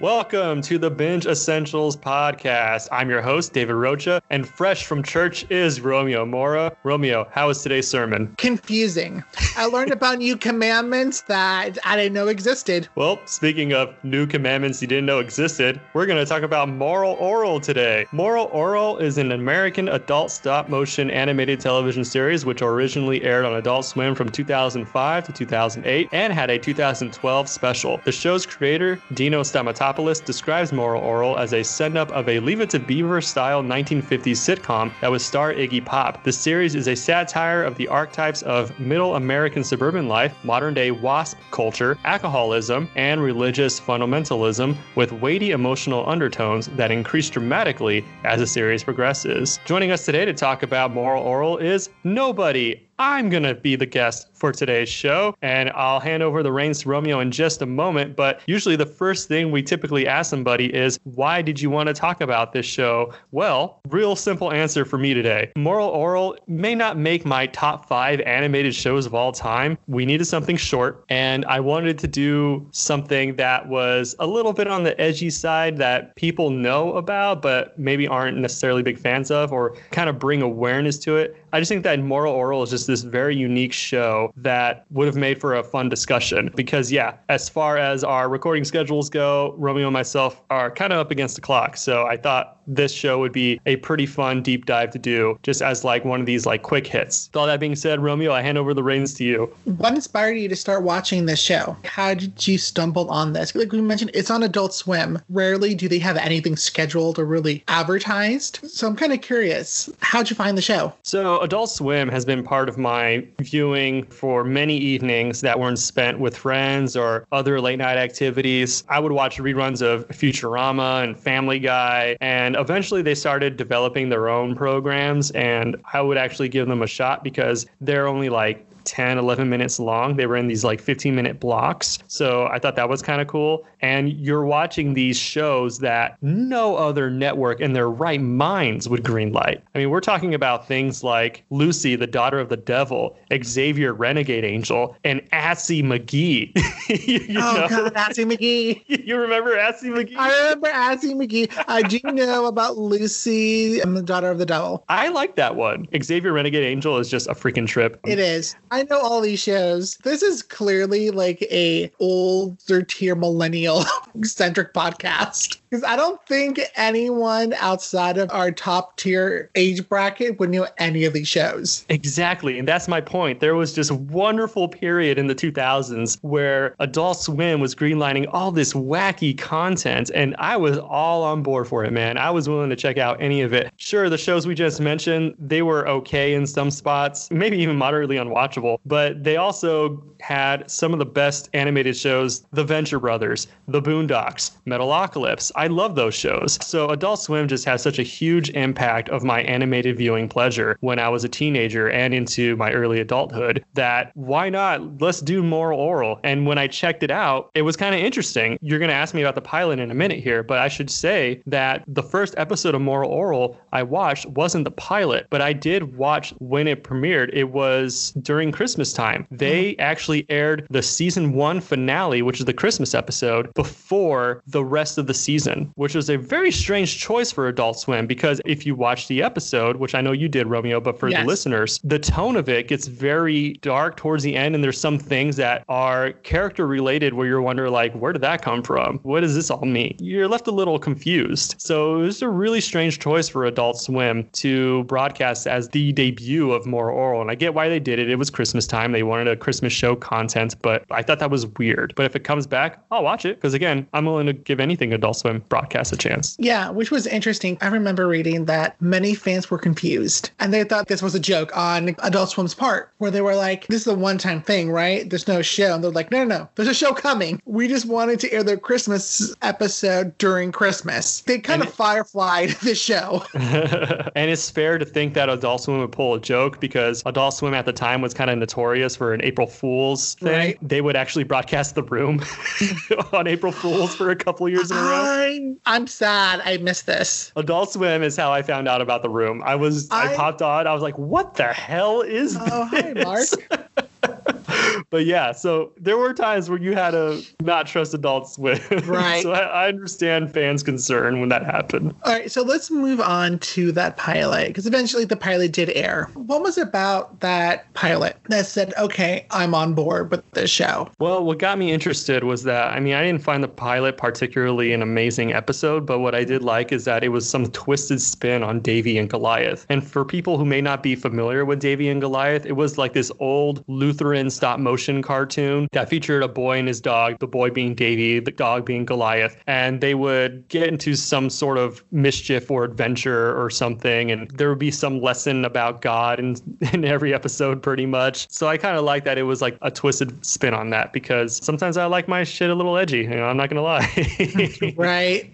Welcome to the Binge Essentials podcast. I'm your host, David Rocha, and fresh from church is Romeo Mora. Romeo, how was today's sermon? Confusing. I learned about new commandments that I didn't know existed. Well, speaking of new commandments you didn't know existed, we're going to talk about Moral Orel today. Moral Orel is an American adult stop motion animated television series which originally aired on Adult Swim from 2005 to 2008 and had a 2012 special. The show's creator, Dino Stamatopoulos, describes Moral Orel as a send up of a Leave It to Beaver style 1950s sitcom that would star Iggy Pop. The series is a satire of the archetypes of middle American suburban life, modern day WASP culture, alcoholism, and religious fundamentalism, with weighty emotional undertones that increase dramatically as the series progresses. Joining us today to talk about Moral Orel is nobody. I'm going to be the guest for today's show, and I'll hand over the reins to Romeo in just a moment. But usually, the first thing we typically ask somebody is, Why did you want to talk about this show? Well, real simple answer for me today. Moral Orel may not make my top five animated shows of all time. We needed something short, and I wanted to do something that was a little bit on the edgy side that people know about, but maybe aren't necessarily big fans of, or kind of bring awareness to it. I just think that Moral Orel is just this very unique show that would have made for a fun discussion. Because, yeah, as far as our recording schedules go, Romeo and myself are kind of up against the clock. So I thought this show would be a pretty fun deep dive to do just as like one of these like quick hits. With all that being said, Romeo, I hand over the reins to you. What inspired you to start watching this show? How did you stumble on this? Like we mentioned, it's on Adult Swim. Rarely do they have anything scheduled or really advertised. So I'm kind of curious. How'd you find the show? So Adult Swim has been part of my viewing for many evenings that weren't spent with friends or other late night activities. I would watch reruns of Futurama and Family Guy and eventually they started developing their own programs and I would actually give them a shot because they're only like 10, 11 minutes long. They were in these like 15 minute blocks. So I thought that was kind of cool. And you're watching these shows that no other network in their right minds would greenlight. I mean, we're talking about things like Lucy, the daughter of the devil, Xavier, Renegade Angel, and Assy McGee. you, oh, know? God, Assy McGee. you remember Assy McGee? I remember Assy McGee. I do know about Lucy and the daughter of the devil. I like that one. Xavier, Renegade Angel is just a freaking trip. It is. I know all these shows. This is clearly like a older tier millennial centric podcast because I don't think anyone outside of our top tier age bracket would know any of these shows. Exactly, and that's my point. There was this wonderful period in the 2000s where Adult Swim was greenlighting all this wacky content, and I was all on board for it, man. I was willing to check out any of it. Sure, the shows we just mentioned they were okay in some spots, maybe even moderately unwatchable but they also had some of the best animated shows The Venture Brothers, The Boondocks, Metalocalypse. I love those shows. So Adult Swim just has such a huge impact of my animated viewing pleasure when I was a teenager and into my early adulthood that why not? Let's do Moral orel. And when I checked it out, it was kind of interesting. You're going to ask me about the pilot in a minute here, but I should say that the first episode of Moral Orel I watched wasn't the pilot, but I did watch when it premiered. It was during Christmas time. They mm-hmm. actually aired the season one finale, which is the Christmas episode, before the rest of the season, which was a very strange choice for Adult Swim because if you watch the episode, which I know you did, Romeo, but for yes. the listeners, the tone of it gets very dark towards the end, and there's some things that are character related where you're wondering, like, where did that come from? What does this all mean? You're left a little confused. So it was a really strange choice for Adult Swim to broadcast as the debut of Moral Orel. and I get why they did it. It was Christmas Christmas time. They wanted a Christmas show content, but I thought that was weird. But if it comes back, I'll watch it because again, I'm willing to give anything Adult Swim broadcast a chance. Yeah, which was interesting. I remember reading that many fans were confused and they thought this was a joke on Adult Swim's part, where they were like, "This is a one-time thing, right? There's no show." And they're like, "No, no, no. There's a show coming. We just wanted to air their Christmas episode during Christmas." They kind and of it- fireflied the show. and it's fair to think that Adult Swim would pull a joke because Adult Swim at the time was kind of notorious for an April Fool's thing. Right. They would actually broadcast the room on April Fool's for a couple years in a row. I'm, I'm sad I missed this. Adult Swim is how I found out about the room. I was I, I popped on. I was like, what the hell is oh, this? hi, Mark. but yeah, so there were times where you had to not trust Adult Swim. Right. so I, I understand fans' concern when that happened. All right, so let's move on to that pilot because eventually the pilot did air. What was about that pilot that said, okay, I'm on board with this show? Well, what got me interested was that, I mean, I didn't find the pilot particularly an amazing episode, but what I did like is that it was some twisted spin on Davy and Goliath. And for people who may not be familiar with Davy and Goliath, it was like this old Lutheran stop motion cartoon that featured a boy and his dog, the boy being Davy, the dog being Goliath. And they would get into some sort of mischief or adventure or something. And there would be some lesson about God in, in every episode, pretty much. So I kind of like that it was like a twisted spin on that because sometimes I like my shit a little edgy. You know, I'm not going to lie. right.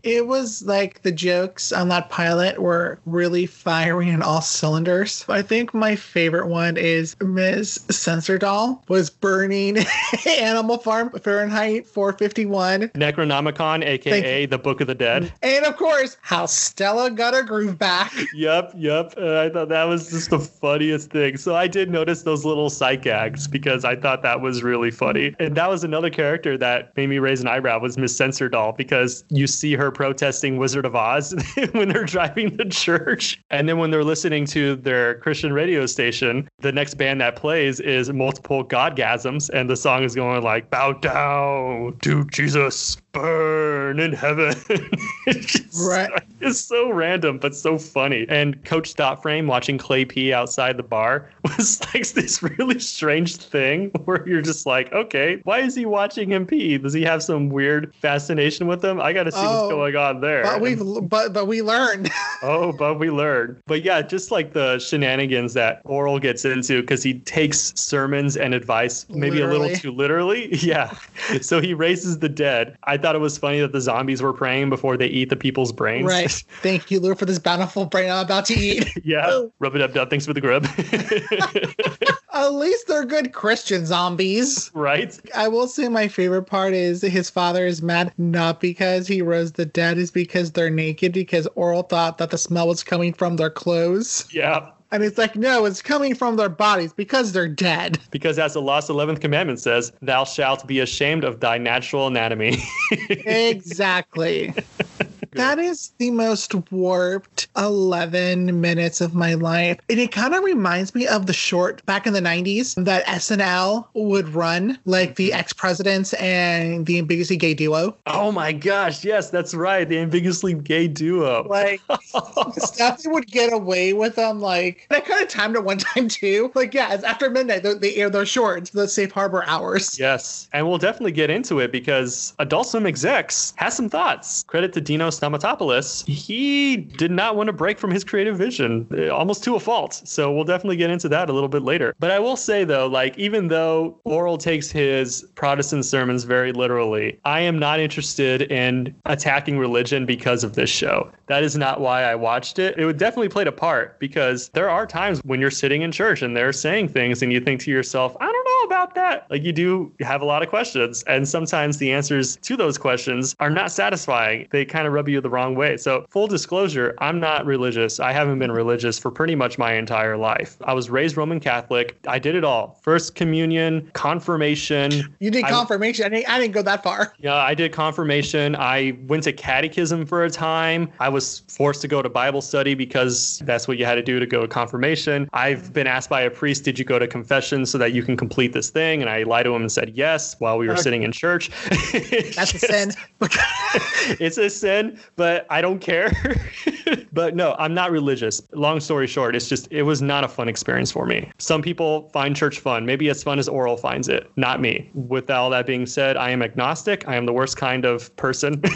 it was like the jokes on that pilot were really firing on all cylinders. I think my favorite one is Ms. Censordoll was burning Animal Farm Fahrenheit 451. Necronomicon, aka the Book of the Dead. And of course, how Stella got her groove back. yep, yep. Uh, I thought that was just the funniest thing. So I did notice those little sight gags because I thought that was really funny. And that was another character that made me raise an eyebrow was Miss Censordoll because you see her protesting Wizard of Oz when they're driving to church. And then when they're listening to their Christian radio station, the next band that plays is Multiple Godgasms. And the song is going like, Bow down to Jesus, burn in heaven. it's just, Right. It's so random, but so funny. And Coach Stopframe watching Clay P outside the bar was like this really strange thing where you're just like, okay, why is he watching him pee? Does he have some weird fascination with him? I got to see Oh, what's going on there. But we've but but we learned. Oh, but we learned. But yeah, just like the shenanigans that Orel gets into because he takes sermons and advice maybe a little too literally. Yeah. So he raises the dead. I thought it was funny that the zombies were praying before they eat the people's brains. right. Thank you, Lou, for this bountiful brain I'm about to eat. yeah. Rub it up, dub. Thanks for the grub. At least they're good Christian zombies. right? I will say my favorite part is his father is mad not because he rose the dead, is because they're naked because Orel thought that the smell was coming from their clothes. Yeah. And it's like, no, it's coming from their bodies because they're dead. Because as the lost 11th commandment says, thou shalt be ashamed of thy natural anatomy. exactly. That is the most warped 11 minutes of my life. And it kind of reminds me of the short back in the 90s that SNL would run, like the mm-hmm. ex presidents and the ambiguously gay duo. oh my gosh. Yes, that's right. The ambiguously gay duo. Like, stuff they would get away with them. Like, I kind of timed it one time too. Like, yeah, it's after midnight. They, they air those shorts, the safe harbor hours. Yes, and we'll definitely get into it because Adult Swim execs has some thoughts. Credit to Dino Stamatopoulos. He did not want to break from his creative vision, eh, almost to a fault. So we'll definitely get into that a little bit later. But I will say though, like even though Orel takes his Protestant sermons very literally, I am not interested in attacking religion because of this show. That is not why I watched it. It would definitely played a part because there are times when you're sitting in church and they're saying things and you think to yourself, I don't know about that. Like you do have a lot of questions. And sometimes the answers to those questions are not satisfying. They kind of rub you the wrong way. So, full disclosure, I'm not religious. I haven't been religious for pretty much my entire life. I was raised Roman Catholic. I did it all First communion, confirmation. You did I- confirmation. I didn't, I didn't go that far. Yeah, I did confirmation. I went to catechism for a time. I was forced to go to Bible study because that's what you had to do to go to confirmation. I've been asked by a priest, Did you go to confession so that you can complete this thing? And I lied to him and said yes while we were Okay. sitting in church. That's a sin. it's a sin, but I don't care. but no, I'm not religious. Long story short, it's just, it was not a fun experience for me. Some people find church fun. Maybe as fun as Orel finds it. Not me. With all that being said, I am agnostic. I am the worst kind of person.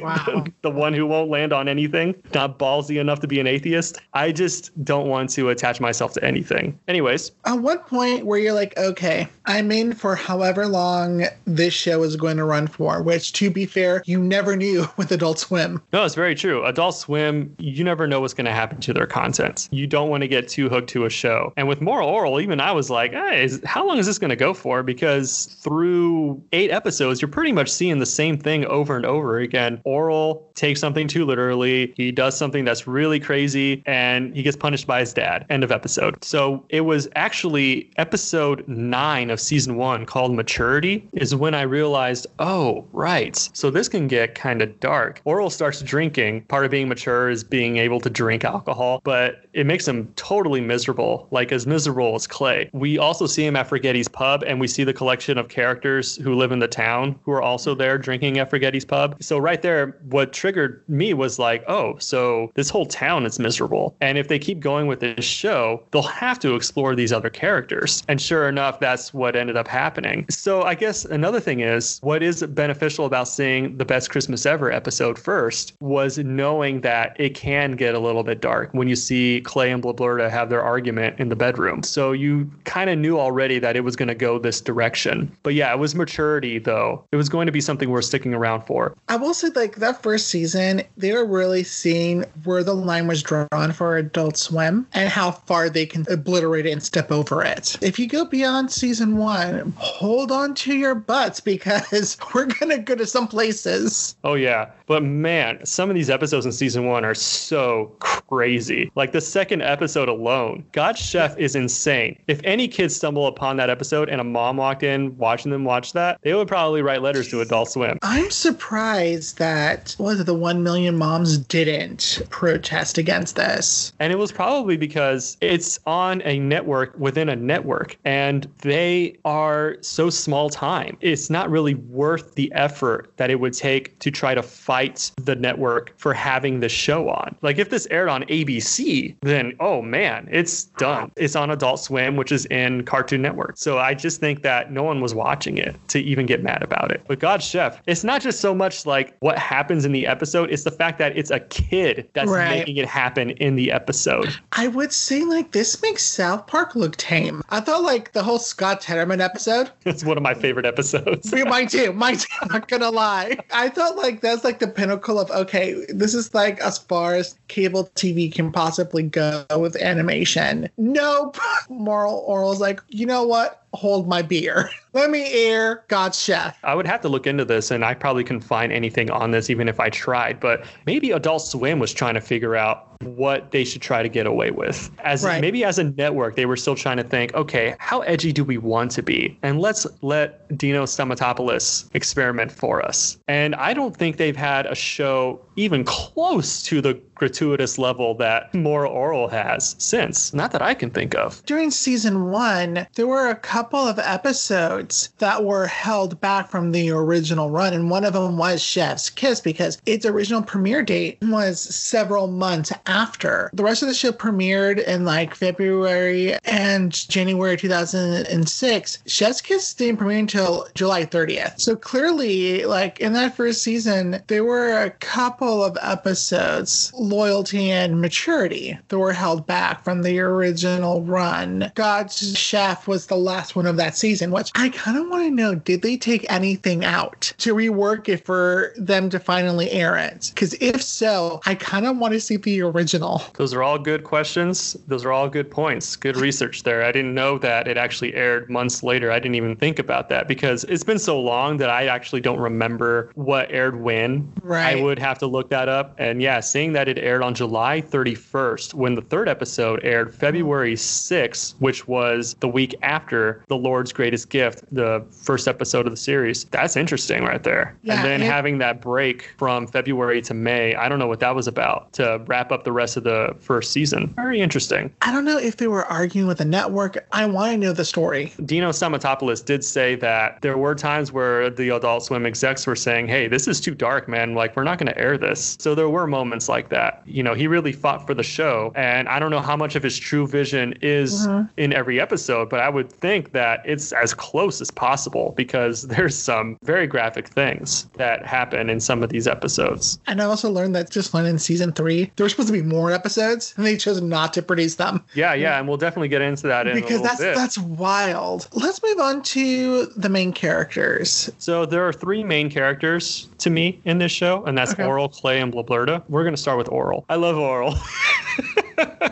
Wow. the one who won't land on anything, not ballsy enough to be an atheist. I just don't want to attach myself to anything. Anyways, At what point where you're like, okay, I'm in for however long this show is going to run for, which, to be fair, you never knew with Adult Swim. No, it's very true. Adult Swim, you never know what's going to happen to their content. You don't want to get too hooked to a show. And with Moral Orel, even I was like, hey, is, how long is this going to go for? Because through eight episodes, you're pretty much seeing the same thing over and over again. Orel takes something too literally. He does something that's really crazy and he gets punished by his dad. End of episode. So it was actually episode nine of season one called Maturity is when I realized, oh, right. So this can get kind of dark. Orel starts drinking. Part of being mature is being able to drink alcohol, but it makes him totally miserable, like as miserable as Clay. We also see him at Forgetty's pub and we see the collection of characters who live in the town who are also there drinking at Forgetty's pub. So right there, what triggered me was like, oh, so this whole town is miserable. And if they keep going with this show, they'll have to explore these other characters. And sure enough, that's what ended up happening. So I guess another thing is what is beneficial about seeing the best Christmas ever episode first was knowing that it can get a little bit dark when you see Clay and Bloberta have their argument in the bedroom. So you kind of knew already that it was going to go this direction. But yeah, it was maturity though. It was going to be something we're sticking around for. I will say, like that first season, they were really seeing where the line was drawn for Adult Swim and how far they can obliterate it and step over it. If you go beyond season one, hold on to your butts because we're gonna go to some places. Oh yeah, but man, some of these episodes in season one are so crazy. Like the second episode alone, God's Chef is insane. If any kids stumble upon that episode and a mom walked in watching them watch that, they would probably write letters to Adult Swim. I'm surprised that was it the one million moms didn't protest against this. And it was probably because it's on a network within a network and they are so small time. It's not really worth the effort that it would take to try to fight the network for having the show on. Like if this aired on ABC, then oh man, it's done. It's on Adult Swim, which is in Cartoon Network. So I just think that no one was watching it to even get mad about it. But God Chef, it's not just so much like what happens in the episode, it's the fact that it's a kid that's Right. making it happen in the episode. I would say like this makes South Park look tame. I thought like the whole Scott Tenorman episode. It's one of my favorite episodes. mine too. Mine too. I'm not gonna lie. I thought like that's like the pinnacle of okay, this is like as far as cable TV can possibly go with animation. Nope. Moral Orel's like, you know what? Hold my beer. Let me air God's Chef. I would have to look into this, and I probably couldn't find anything on this, even if I tried. But maybe Adult Swim was trying to figure out what they should try to get away with. As Right. maybe as a network, they were still trying to think, okay, how edgy do we want to be? And let's let Dino Stamatopoulos experiment for us. And I don't think they've had a show even close to the gratuitous level that Moral Orel has since. Not that I can think of. During season one, there were a couple of episodes that were held back from the original run, and one of them was Chef's Kiss because its original premiere date was several months after. The rest of the show premiered in like February and January 2006. Chef's Kiss didn't premiere until July 30th. So clearly, like in that first season, there were a couple of episodes, Loyalty and Maturity, that were held back from the original run. God's Chef was the last one of that season, which I kind of want to know did they take anything out to rework it for them to finally air it? Because if so, I kind of want to see the original. Those are all good questions. Those are all good points. Good research there. I didn't know that it actually aired months later. I didn't even think about that because it's been so long that I actually don't remember what aired when. Right. I would have to look that up. And yeah, seeing that it aired on July 31st when the third episode aired February 6th, which was the week after The Lord's Greatest Gift, the first episode of the series. That's interesting right there. Yeah, and then it- having that break from February to May, I don't know what that was about to wrap up the rest of the first season. Very interesting. I don't know if they were arguing with the network. I want to know the story. Dino Stamatopoulos did say that there were times where the Adult Swim execs were saying, hey, this is too dark, man. Like, we're not going to air this. So there were moments like that. That. You know, he really fought for the show. And I don't know how much of his true vision is Mhm. in every episode, but I would think that it's as close as possible because there's some very graphic things that happen in some of these episodes. And I also learned that just when in season three, there were supposed to be more episodes, and they chose not to produce them Yeah, yeah, and we'll definitely get into that in a because little that's bit. that's wild. Let's move on to the main characters. So there are three main characters to me in this show, and that's Okay. Orel, Clay, and Bloberta. We're gonna start with Orel. I love Orel.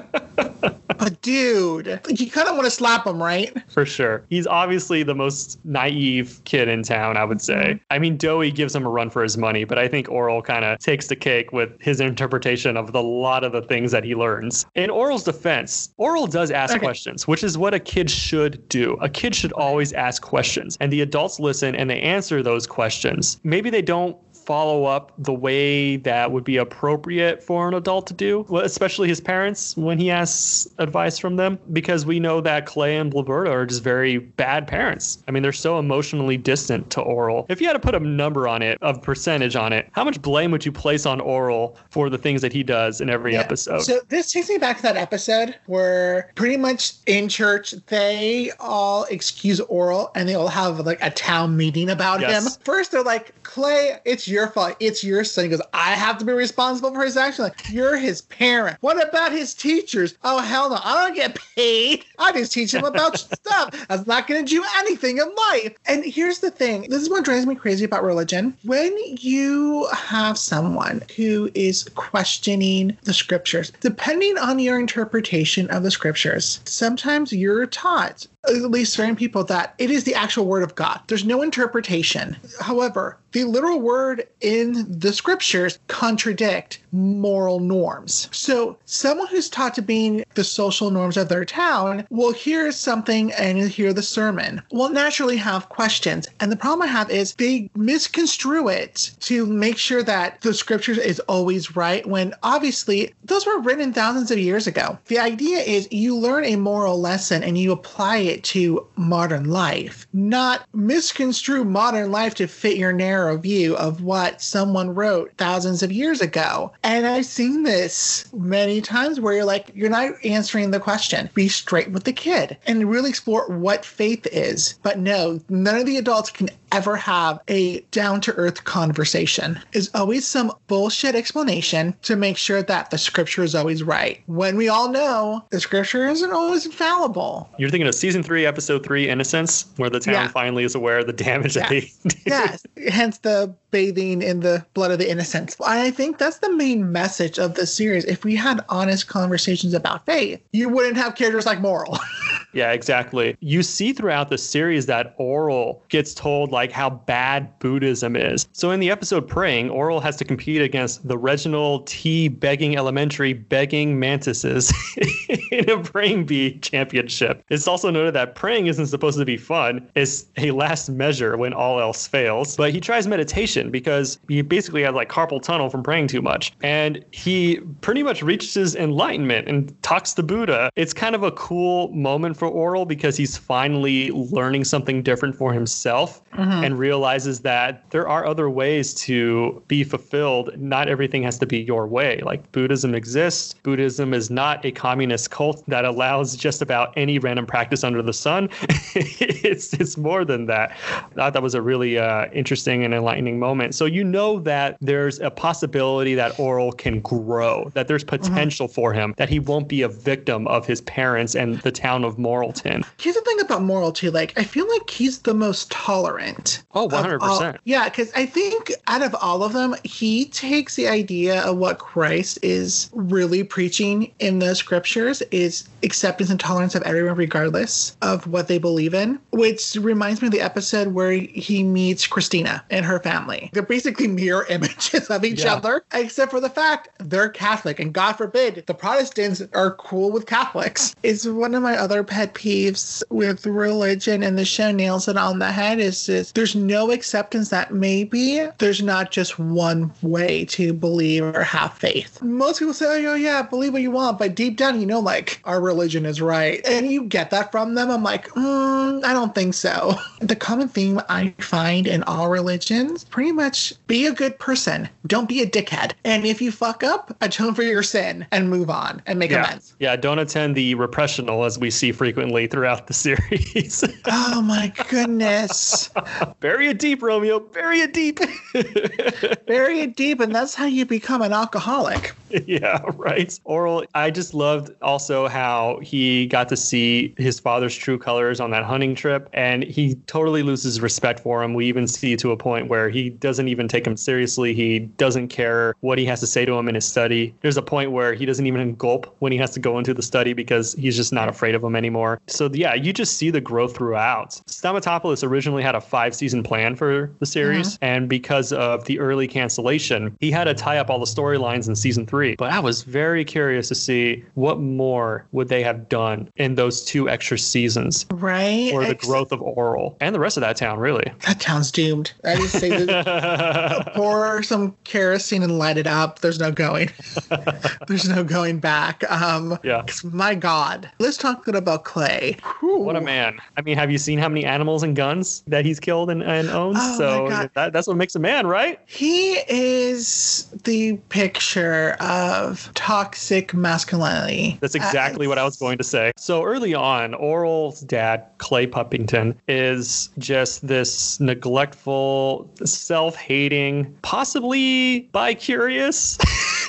But dude, you kind of want to slap him, right? For sure. He's obviously the most naive kid in town, I would say. Mm-hmm. I mean, Doughy gives him a run for his money, but I think Orel kind of takes the cake with his interpretation of the lot of the things that he learns. In Orel's defense, Orel does ask Okay. questions, which is what a kid should do. A kid should always ask questions, and the adults listen and they answer those questions. Maybe they don't follow up the way that would be appropriate for an adult to do, especially his parents when he asks advice from them, because we know that Clay and Bloberta are just very bad parents. I mean, they're so emotionally distant to Orel. If you had to put a number on it, of percentage on it, how much blame would you place on Orel for the things that he does in every Yeah. episode? So this takes me back to that episode where pretty much in church they all excuse Orel and they all have like a town meeting about Yes. him. First they're like, Clay, it's your fault. It's your son. He goes, I have to be responsible for his actions. Like, you're his parent. What about his teachers? Oh hell no. I don't get paid. I just teach him about stuff. That's not gonna do anything in life. And here's the thing. This is what drives me crazy about religion. When you have someone who is questioning the scriptures, depending on your interpretation of the scriptures, sometimes you're taught, at least certain people, that it is the actual word of God. There's no interpretation. However, the literal word in the scriptures contradict moral norms. So someone who's taught to being the social norms of their town will hear something and hear the sermon, will naturally have questions. And the problem I have is they misconstrue it to make sure that the scriptures is always right when obviously those were written thousands of years ago. The idea is you learn a moral lesson and you apply it to modern life, not misconstrue modern life to fit your narrow view of what someone wrote thousands of years ago. And I've seen this many times where you're like, you're not answering the question. Be straight with the kid and really explore what faith is. But no, none of the adults can ever have a down to earth conversation. Is always some bullshit explanation to make sure that the scripture is always right. When we all know the scripture isn't always infallible. You're thinking of season three, episode three, Innocence, where the town Yeah. finally is aware of the damage that Yeah. they did. yes, hence the bathing in the blood of the innocents. I think that's the main message of the series. If we had honest conversations about faith, you wouldn't have characters like Moral. Yeah, exactly. You see throughout the series that Orel gets told like how bad Buddhism is. So in the episode Praying, Orel has to compete against the Reginald T. Begging Elementary Begging Mantises in a Praying Bee championship. It's also noted that praying isn't supposed to be fun. It's a last measure when all else fails. But he tries meditation because he basically has like carpal tunnel from praying too much. And he pretty much reaches his enlightenment and talks to Buddha. It's kind of a cool moment for Orel because he's finally learning something different for himself and realizes that there are other ways to be fulfilled. Not everything has to be your way. Like Buddhism exists. Buddhism is not a communist cult that allows just about any random practice under the sun. it's it's more than that. I thought that was a really uh, interesting and enlightening moment. So you know that there's a possibility that Orel can grow, that there's mm-hmm. potential for him, that he won't be a victim of his parents and the town of Moralton. Here's the thing about Moral too. Like, I feel like he's the most tolerant. Oh, 100%. Yeah, because I think out of all of them, he takes the idea of what Christ is really preaching in the scriptures is acceptance and tolerance of everyone, regardless of what they believe in. Which reminds me of the episode where he meets Christina and her family. They're basically mirror images of each Yeah. other, except for the fact they're Catholic, and God forbid the Protestants are cool with Catholics. It's one of my other pet pet peeves with religion, and the show nails it on the head. Is this, there's no acceptance that maybe there's not just one way to believe or have faith. Most people say, "Oh yeah, believe what you want," but deep down, you know, like our religion is right, and you get that from them. I'm like, mm, I don't think so. The common theme I find in all religions, pretty much, be a good person, don't be a dickhead, and if you fuck up, atone for your sin and move on and make yeah. amends. Yeah, don't attend the repressional as we see frequently throughout the series. oh my goodness. bury it deep, Romeo. Bury it deep. bury it deep, and that's how you become an alcoholic. yeah, right. Orel, I just loved also how he got to see his father's true colors on that hunting trip, and he totally loses respect for him. We even see to a point where he doesn't even take him seriously. He doesn't care what he has to say to him in his study. There's a point where he doesn't even gulp when he has to go into the study because he's just not afraid of him anymore. So yeah, you just see the growth throughout. Stamatopoulos originally had a five season plan for the series, mm-hmm. and because of the early cancellation, he had to tie up all the storylines in season three. But I was very curious to see what more would they have done in those two extra seasons. Right. For the Ex- growth of Orel and the rest of that town, really. That town's doomed. I just say that pour some kerosene and light it up. There's no going. There's no going back. Um, yeah. My God. Let's talk about Clay. Whew. What a man. I mean, have you seen how many animals and guns that he's killed and, and owns? Oh so that, that's what makes a man, right? He is the picture of toxic masculinity. That's exactly uh, what I was going to say. So early on, Orel's dad, Clay Puppington, is just this neglectful, self hating, possibly bi curious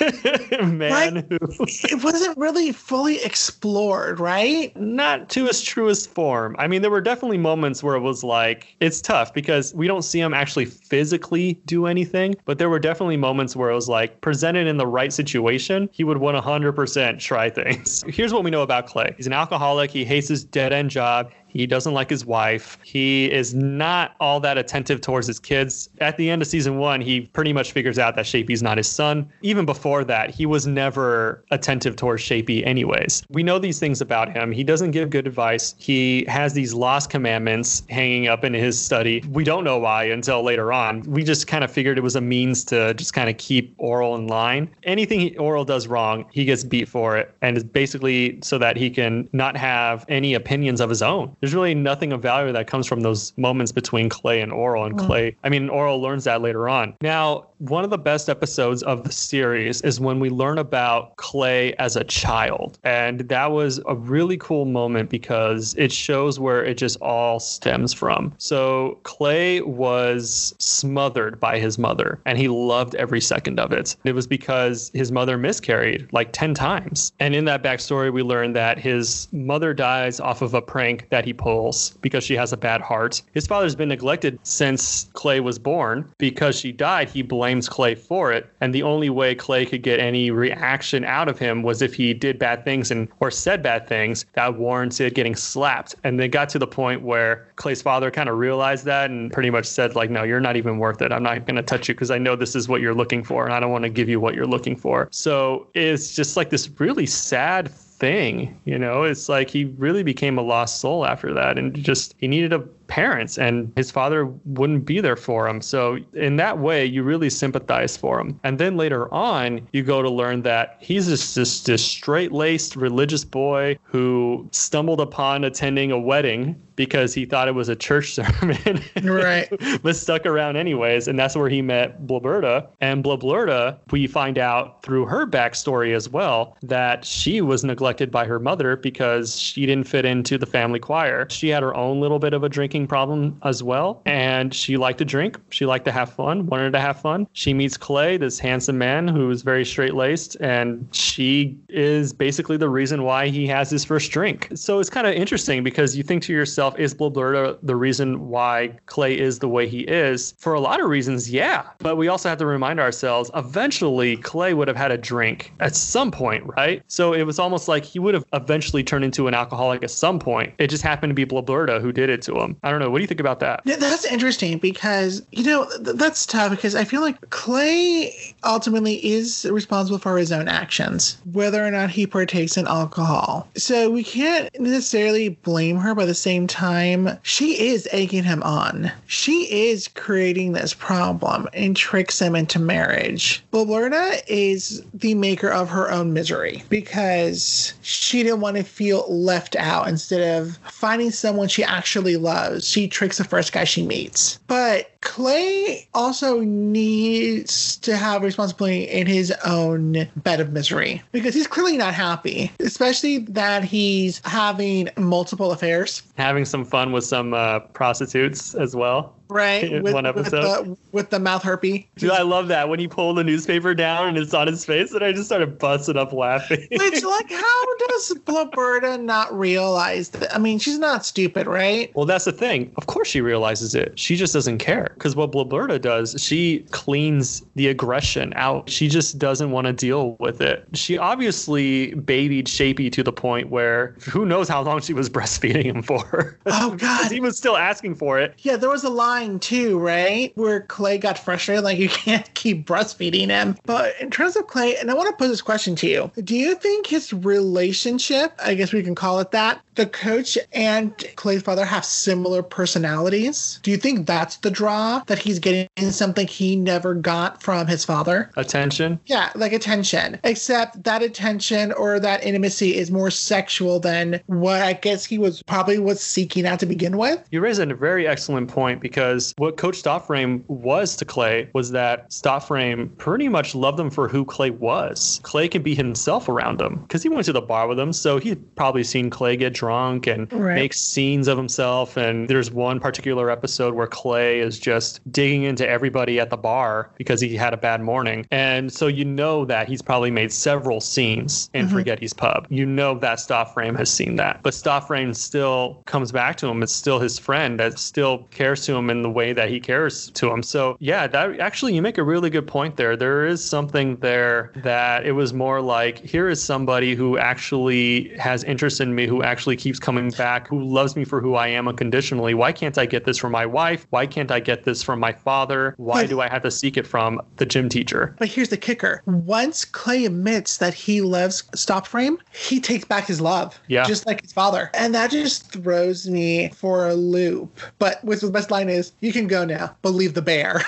man right? who. it wasn't really fully explored, right? Not to its truest form. I mean, there were definitely moments where it was like, it's tough because we don't see him actually physically do anything, but there were definitely moments where it was like presented in the right situation situation, he would 100% try things. Here's what we know about Clay he's an alcoholic, he hates his dead end job, he doesn't like his wife. He is not all that attentive towards his kids. At the end of season one, he pretty much figures out that Shapey's not his son. Even before that, he was never attentive towards Shapey, anyways. We know these things about him. He doesn't give good advice. He has these lost commandments hanging up in his study. We don't know why until later on. We just kind of figured it was a means to just kind of keep Orel in line. Anything he, Orel does wrong, he gets beat for it. And it's basically so that he can not have any opinions of his own there's really nothing of value that comes from those moments between Clay and Orel. And mm. Clay, I mean, Orel learns that later on. Now, one of the best episodes of the series is when we learn about Clay as a child. And that was a really cool moment because it shows where it just all stems from. So Clay was smothered by his mother and he loved every second of it. It was because his mother miscarried like 10 times. And in that backstory, we learn that his mother dies off of a prank that he pulls because she has a bad heart. His father's been neglected since Clay was born. Because she died, he blames Clay for it. And the only way Clay could get any reaction out of him was if he did bad things and or said bad things that warranted getting slapped. And they got to the point where Clay's father kind of realized that and pretty much said like, "No, you're not even worth it. I'm not going to touch you because I know this is what you're looking for, and I don't want to give you what you're looking for." So it's just like this really sad thing. You know, it's like he really became a lost soul after that, and just he needed a parents and his father wouldn't be there for him. So in that way, you really sympathize for him. And then later on, you go to learn that he's just this, this straight-laced religious boy who stumbled upon attending a wedding because he thought it was a church sermon. right. but stuck around anyways. And that's where he met Bloberta. And Bloberta, we find out through her backstory as well that she was neglected by her mother because she didn't fit into the family choir. She had her own little bit of a drinking drinking problem as well. And she liked to drink. She liked to have fun, wanted to have fun. She meets Clay, this handsome man who is very straight laced, and she is basically the reason why he has his first drink. So it's kind of interesting because you think to yourself, is Bloberta the reason why Clay is the way he is? For a lot of reasons, yeah. But we also have to remind ourselves eventually Clay would have had a drink at some point, right? So it was almost like he would have eventually turned into an alcoholic at some point. It just happened to be Bloberta who did it to him. I don't know. What do you think about that? Yeah, that's interesting because you know th- that's tough because I feel like Clay ultimately is responsible for his own actions, whether or not he partakes in alcohol. So we can't necessarily blame her. By the same time, she is egging him on. She is creating this problem and tricks him into marriage. Bloberta is the maker of her own misery because she didn't want to feel left out instead of finding someone she actually loves. She tricks the first guy she meets. But Clay also needs to have responsibility in his own bed of misery because he's clearly not happy, especially that he's having multiple affairs. Having some fun with some uh, prostitutes as well. Right. In with, one with episode. the, with the mouth herpy. Dude, I love that when he pulled the newspaper down and it's on his face, and I just started busting up laughing. Which, like, how does Bloberta not realize that? I mean, she's not stupid, right? Well, that's the thing. Of course, she realizes it. She just doesn't care. Because what Bloberta does, she cleans the aggression out. She just doesn't want to deal with it. She obviously babied Shapey to the point where who knows how long she was breastfeeding him for. Oh, God. he was still asking for it. Yeah, there was a line too, right? Where Clay got frustrated, like you can't keep breastfeeding him. But in terms of Clay, and I want to pose this question to you Do you think his relationship, I guess we can call it that, the coach and Clay's father have similar personalities? Do you think that's the draw that he's getting something he never got from his father? Attention. Yeah, like attention. Except that attention or that intimacy is more sexual than what I guess he was probably was seeking out to begin with. You raise a very excellent point because what Coach Stopframe was to Clay was that Stopframe pretty much loved him for who Clay was. Clay can be himself around him because he went to the bar with him, so he'd probably seen Clay get drunk and Right. make scenes of himself. And there's one particular episode where Clay is just digging into everybody at the bar because he had a bad morning. And so you know that he's probably made several scenes in mm-hmm. Forgetty's Pub. You know that Stopframe has seen that. But Stopframe still comes back to him. It's still his friend that still cares to him in the way that he cares to him. So yeah, that actually you make a really good point there. There is something there that it was more like here is somebody who actually has interest in me, who actually keeps coming back, who loves me for who I am unconditionally. Why can't I get this from my wife? Why can't I get this from my father? Why But- do I have to seek it from the gym teacher? But here's the kicker. Once Clay admits that he loves Stopframe, he takes back his love. Yeah. Just like his father. And that just throws me for a loop. But what's the best line is, you can go now, believe the bear.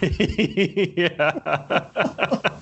yeah.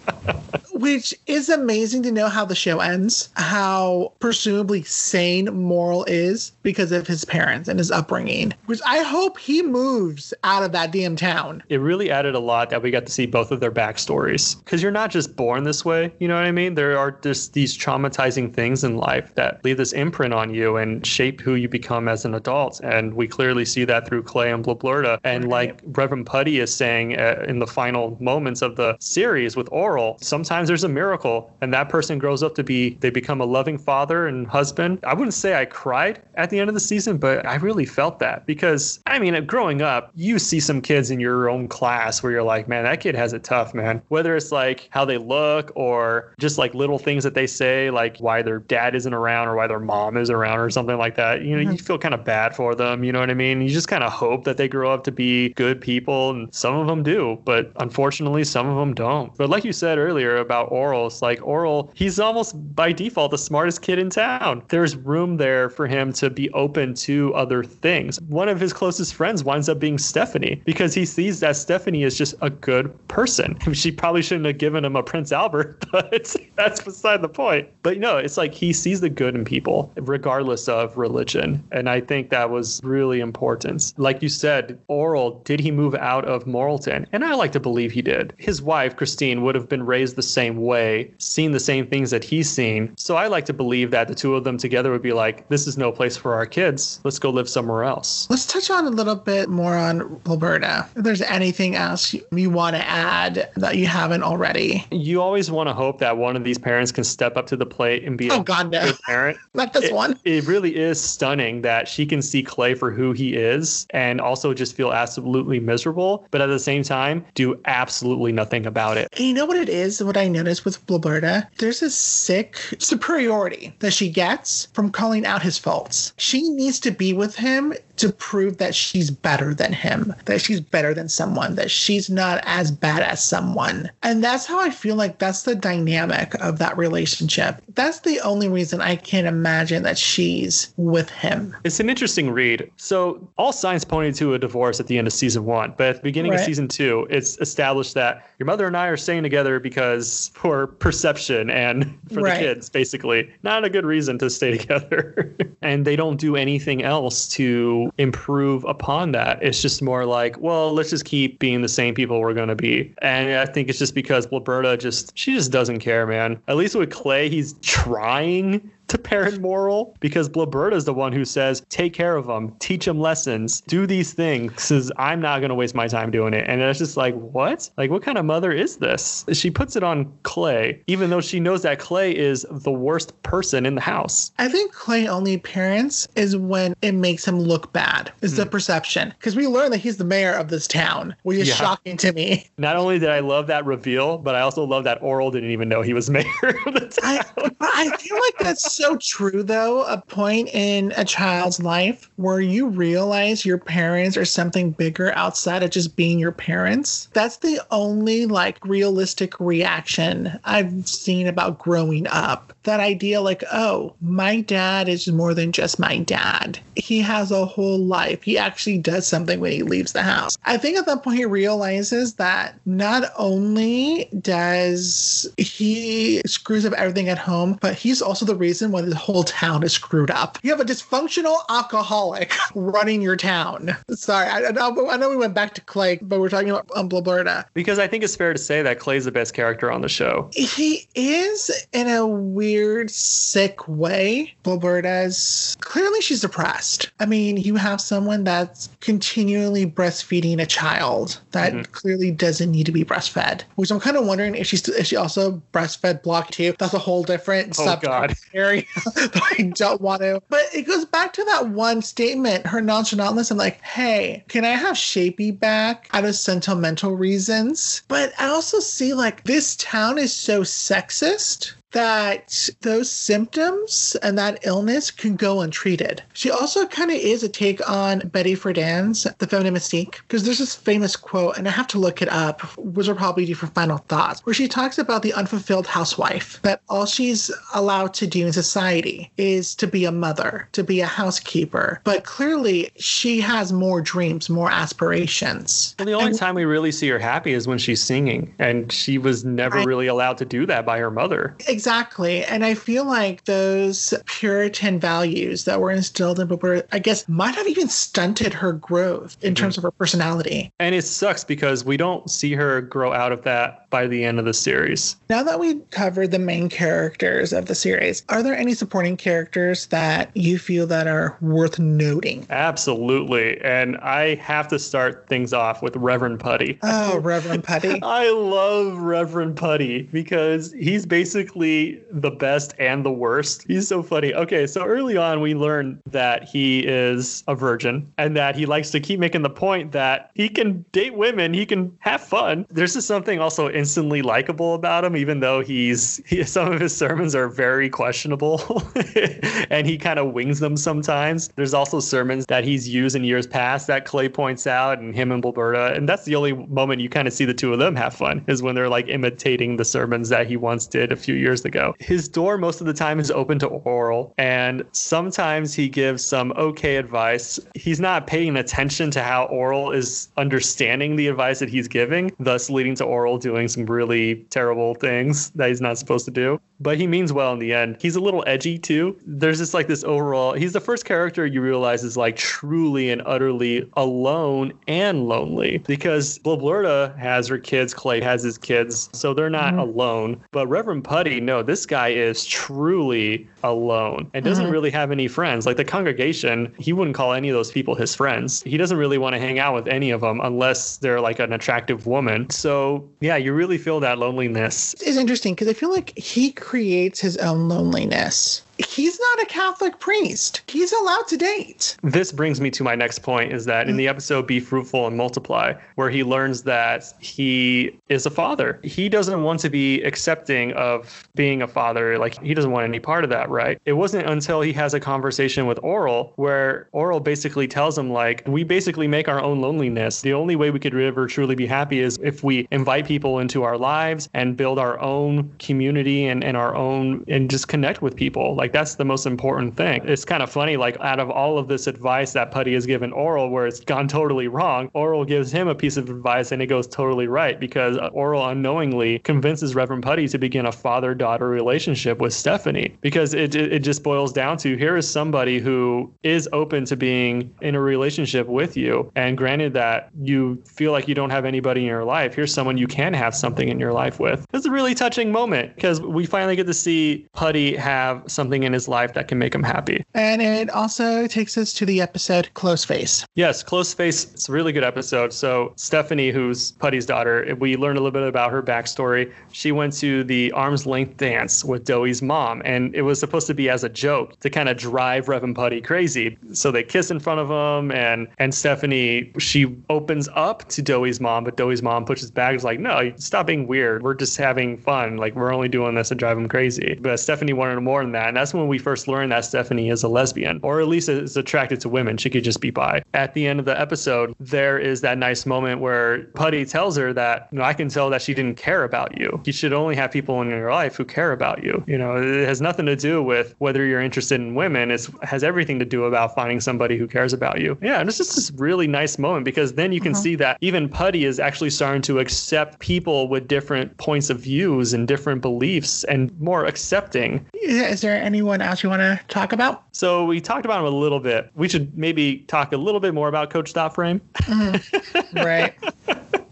Which is amazing to know how the show ends, how presumably sane Moral is because of his parents and his upbringing. Which I hope he moves out of that damn town. it really added a lot that we got to see both of their backstories because you're not just born this way you know what i mean there are just these traumatizing things in life that leave this imprint on you and shape who you become as an adult and we clearly see that through clay and Bloberta. and like reverend putty is saying uh, in the final moments of the series with orel sometimes there's a miracle and that person grows up to be they become a loving father and husband. I wouldn't say i cried at the end of the season but i really felt that because i mean growing up you see some kids in your own class where you're like man that kid has it tough man. Whether it's like how they look or just like little things that they say like why their dad isn't around or why their mom is around or something like that you know you mm-hmm. feel kind of bad for them you know what i mean? You just kind of hope that they grow up to be good people and some of them do but unfortunately some of them don't. But like you said earlier about orel it's like orel he's almost by default the smartest kid in town. There's room there for him to be open to other things. One of his closest friends winds up being stephanie because he sees that stephanie is just a good person. She probably shouldn't have given him a prince albert but that's beside the point. But you no it's like he sees the good in people regardless of religion. And i think that was really important. Like you said orel did he move out of moralton and i like to believe he did. His wife christine would have been raised the same way seen the same things that he's seen so i like to believe that the two of them together would be like this is no place for our kids let's go live somewhere else Let's touch on a little bit more on Bloberta. If there's anything else you, want to add that you haven't already. you always want to hope that one of these parents can step up to the plate and be Oh, a God, no. good parent Not this it, one. It really is stunning that she can see Clay for who he is and also just feel absolutely miserable, but at the same time, do absolutely nothing about it. And you know what it is? What I noticed with Bloberta? There's a sick superiority that she gets from calling out his faults. She needs to be with him to prove that she's better than him, that she's better than someone, that she's not as bad as someone. And that's how I feel like that's the dynamic of that relationship. That's the only reason I can't imagine that she's with him. It's an interesting read. So all signs pointed to a divorce at the end of season one, but at the beginning right. of season two, it's established that your mother and I are staying together because for perception and for right. the kids, basically. Not a good reason to stay together. and they don't do anything else to improve upon that. It's just more like, well, let's just keep being the same people we're going to be. And I think it's just because Bloberta just, she just doesn't care, man. At least with Clay, he's trying to parent moral because Bloberta is the one who says, take care of them, teach them lessons, do these things because I'm not going to waste my time doing it. And it's just like, what? Like, what kind of mother is this? She puts it on Clay, even though she knows that Clay is the worst person in the house. I think Clay only parents is when it makes him look bad, is mm. the hmm. perception. Because we learn that he's the mayor of this town, which is yeah. shocking to me. Not only did I love that reveal, but I also love that Orel didn't even know he was mayor of the town. I, I feel like that's so true, though. A point in a child's life where you realize your parents are something bigger outside of just being your parents. That's the only like realistic reaction I've seen about growing up. That idea, like, oh, my dad is more than just my dad. He has a whole life. He actually does something when he leaves the house. I think at that point he realizes that not only does he screws up everything at home, but he's also the reason why the whole town is screwed up. You have a dysfunctional alcoholic running your town. Sorry, I, I, I know we went back to Clay, but we're talking about um, Bloberta. Because I think it's fair to say that Clay's the best character on the show. He is in a weird, sick way. Bloberta's clearly she's depressed. I mean, you have someone that's continually breastfeeding a child that mm-hmm. clearly doesn't need to be breastfed. Which I'm kind of wondering if she's is she also breastfed block two. That's a whole different oh, subject area. I don't want to. But it goes back to that one statement, her nonchalantness. I'm like, hey, can I have Shapey back out of sentimental reasons? But I also see like this town is so sexist that those symptoms and that illness can go untreated. She also kind of is a take on Betty Friedan's The Feminine Mystique, because there's this famous quote, and I have to look it up, which will probably do for final thoughts, where she talks about the unfulfilled housewife, that all she's allowed to do in society is to be a mother, to be a housekeeper. But clearly, she has more dreams, more aspirations. Well, the only and, time we really see her happy is when she's singing, and she was never I, really allowed to do that by her mother. Exactly Exactly. And I feel like those Puritan values that were instilled in Barbara, I guess, might have even stunted her growth in mm-hmm. terms of her personality. And it sucks because we don't see her grow out of that by the end of the series. Now that we covered the main characters of the series, are there any supporting characters that you feel that are worth noting? Absolutely. And I have to start things off with Reverend Putty. Oh, Reverend Putty. I love Reverend Putty because he's basically the best and the worst. He's so funny. Okay, so early on, we learn that he is a virgin and that he likes to keep making the point that he can date women, he can have fun. There's just something also instantly likable about him, even though he's he, some of his sermons are very questionable and he kind of wings them sometimes. There's also sermons that he's used in years past that Clay points out, and him and Bloberta, and that's the only moment you kind of see the two of them have fun is when they're like imitating the sermons that he once did a few years ago. His door most of the time is open to Orel, and sometimes he gives some okay advice. He's not paying attention to how Orel is understanding the advice that he's giving, thus leading to Orel doing some really terrible things that he's not supposed to do. But he means well in the end. He's a little edgy too. There's just like this overall, he's the first character you realize is like truly and utterly alone and lonely because Bloberta has her kids, Clay has his kids, so they're not mm-hmm. alone. But Reverend Putty, no, this guy is truly alone and doesn't mm-hmm. really have any friends. Like the congregation, he wouldn't call any of those people his friends. He doesn't really want to hang out with any of them unless they're like an attractive woman. So, yeah, you really feel that loneliness. It's interesting because I feel like he creates his own loneliness he's not a Catholic priest. He's allowed to date. This brings me to my next point is that in the mm. episode Be Fruitful and Multiply, where he learns that he is a father, he doesn't want to be accepting of being a father. Like, he doesn't want any part of that, right? It wasn't until he has a conversation with Orel where Orel basically tells him, like, we basically make our own loneliness. The only way we could ever truly be happy is if we invite people into our lives and build our own community and, and our own, and just connect with people. Like, that's the most important thing. It's kind of funny, like, out of all of this advice that Putty has given Orel, where it's gone totally wrong, Orel gives him a piece of advice and it goes totally right because uh, Orel unknowingly convinces Reverend Putty to begin a father daughter relationship with Stephanie because it, it, it just boils down to here is somebody who is open to being in a relationship with you. And granted that you feel like you don't have anybody in your life, here's someone you can have something in your life with. It's a really touching moment because we finally get to see Putty have something in his life that can make him happy. And it also takes us to the episode Close Face. Yes, Close Face. It's a really good episode. So Stephanie, who's Putty's daughter, we learned a little bit about her backstory. She went to the arm's length dance with Doughy's mom, and it was supposed to be as a joke to kind of drive Reverend and Putty crazy. So they kiss in front of him, and and Stephanie she opens up to Doughy's mom, but Doughy's mom pushes back. Is like, no, stop being weird. We're just having fun. Like we're only doing this to drive him crazy. But Stephanie wanted more than that, and that's when we first learned that Stephanie is a lesbian, or at least is attracted to women. She could just be bi. At the end of the episode, there is that nice moment where Putty tells her that, you know, I can tell that she didn't care about you. You should only have people in your life who care about you. You know, it has nothing to do with whether you're interested in women. It has everything to do about finding somebody who cares about you. Yeah, and it's just this really nice moment because then you can Uh-huh. see that even Putty is actually starting to accept people with different points of views and different beliefs and more accepting. Is there anyone else you want to talk about? So we talked about him a little bit. We should maybe talk a little bit more about Coach Stopframe. Mm-hmm. Right.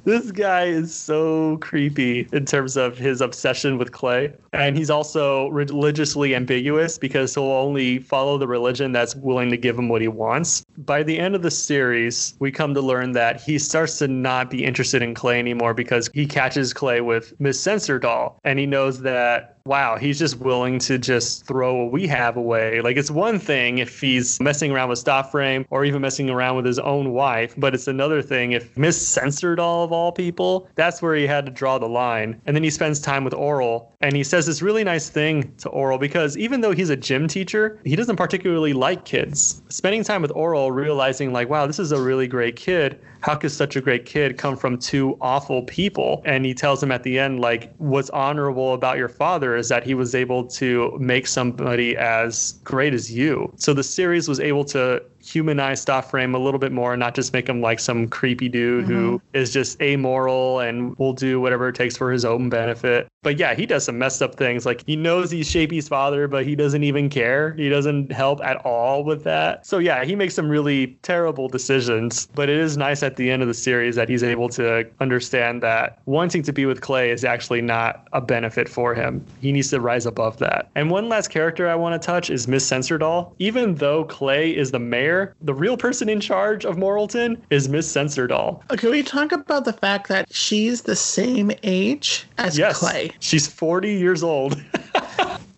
This guy is so creepy in terms of his obsession with Clay. And he's also religiously ambiguous because he'll only follow the religion that's willing to give him what he wants. By the end of the series, we come to learn that he starts to not be interested in Clay anymore because he catches Clay with Miss Censordoll. And he knows that wow, he's just willing to just throw what we have away. Like it's one thing if he's messing around with Stopframe or even messing around with his own wife, but it's another thing if Miss Censordoll of all people, that's where he had to draw the line. And then he spends time with Orel and he says this really nice thing to Orel because even though he's a gym teacher, he doesn't particularly like kids. Spending time with Orel, realizing like, wow, this is a really great kid how could such a great kid come from two awful people? And he tells him at the end, like, what's honorable about your father is that he was able to make somebody as great as you. So the series was able to humanize Stopframe a little bit more and not just make him like some creepy dude who mm-hmm. is just amoral and will do whatever it takes for his own benefit. But yeah, he does some messed up things. Like he knows he's Shapey's father, but he doesn't even care. He doesn't help at all with that. So yeah, he makes some really terrible decisions. But it is nice at the end of the series that he's able to understand that wanting to be with Clay is actually not a benefit for him. He needs to rise above that. And one last character I want to touch is Miss Censordoll. Even though Clay is the mayor, the real person in charge of Moralton is Miss Censordoll. Okay, we talk about the fact that she's the same age as Yes, Clay. she's 40 years old.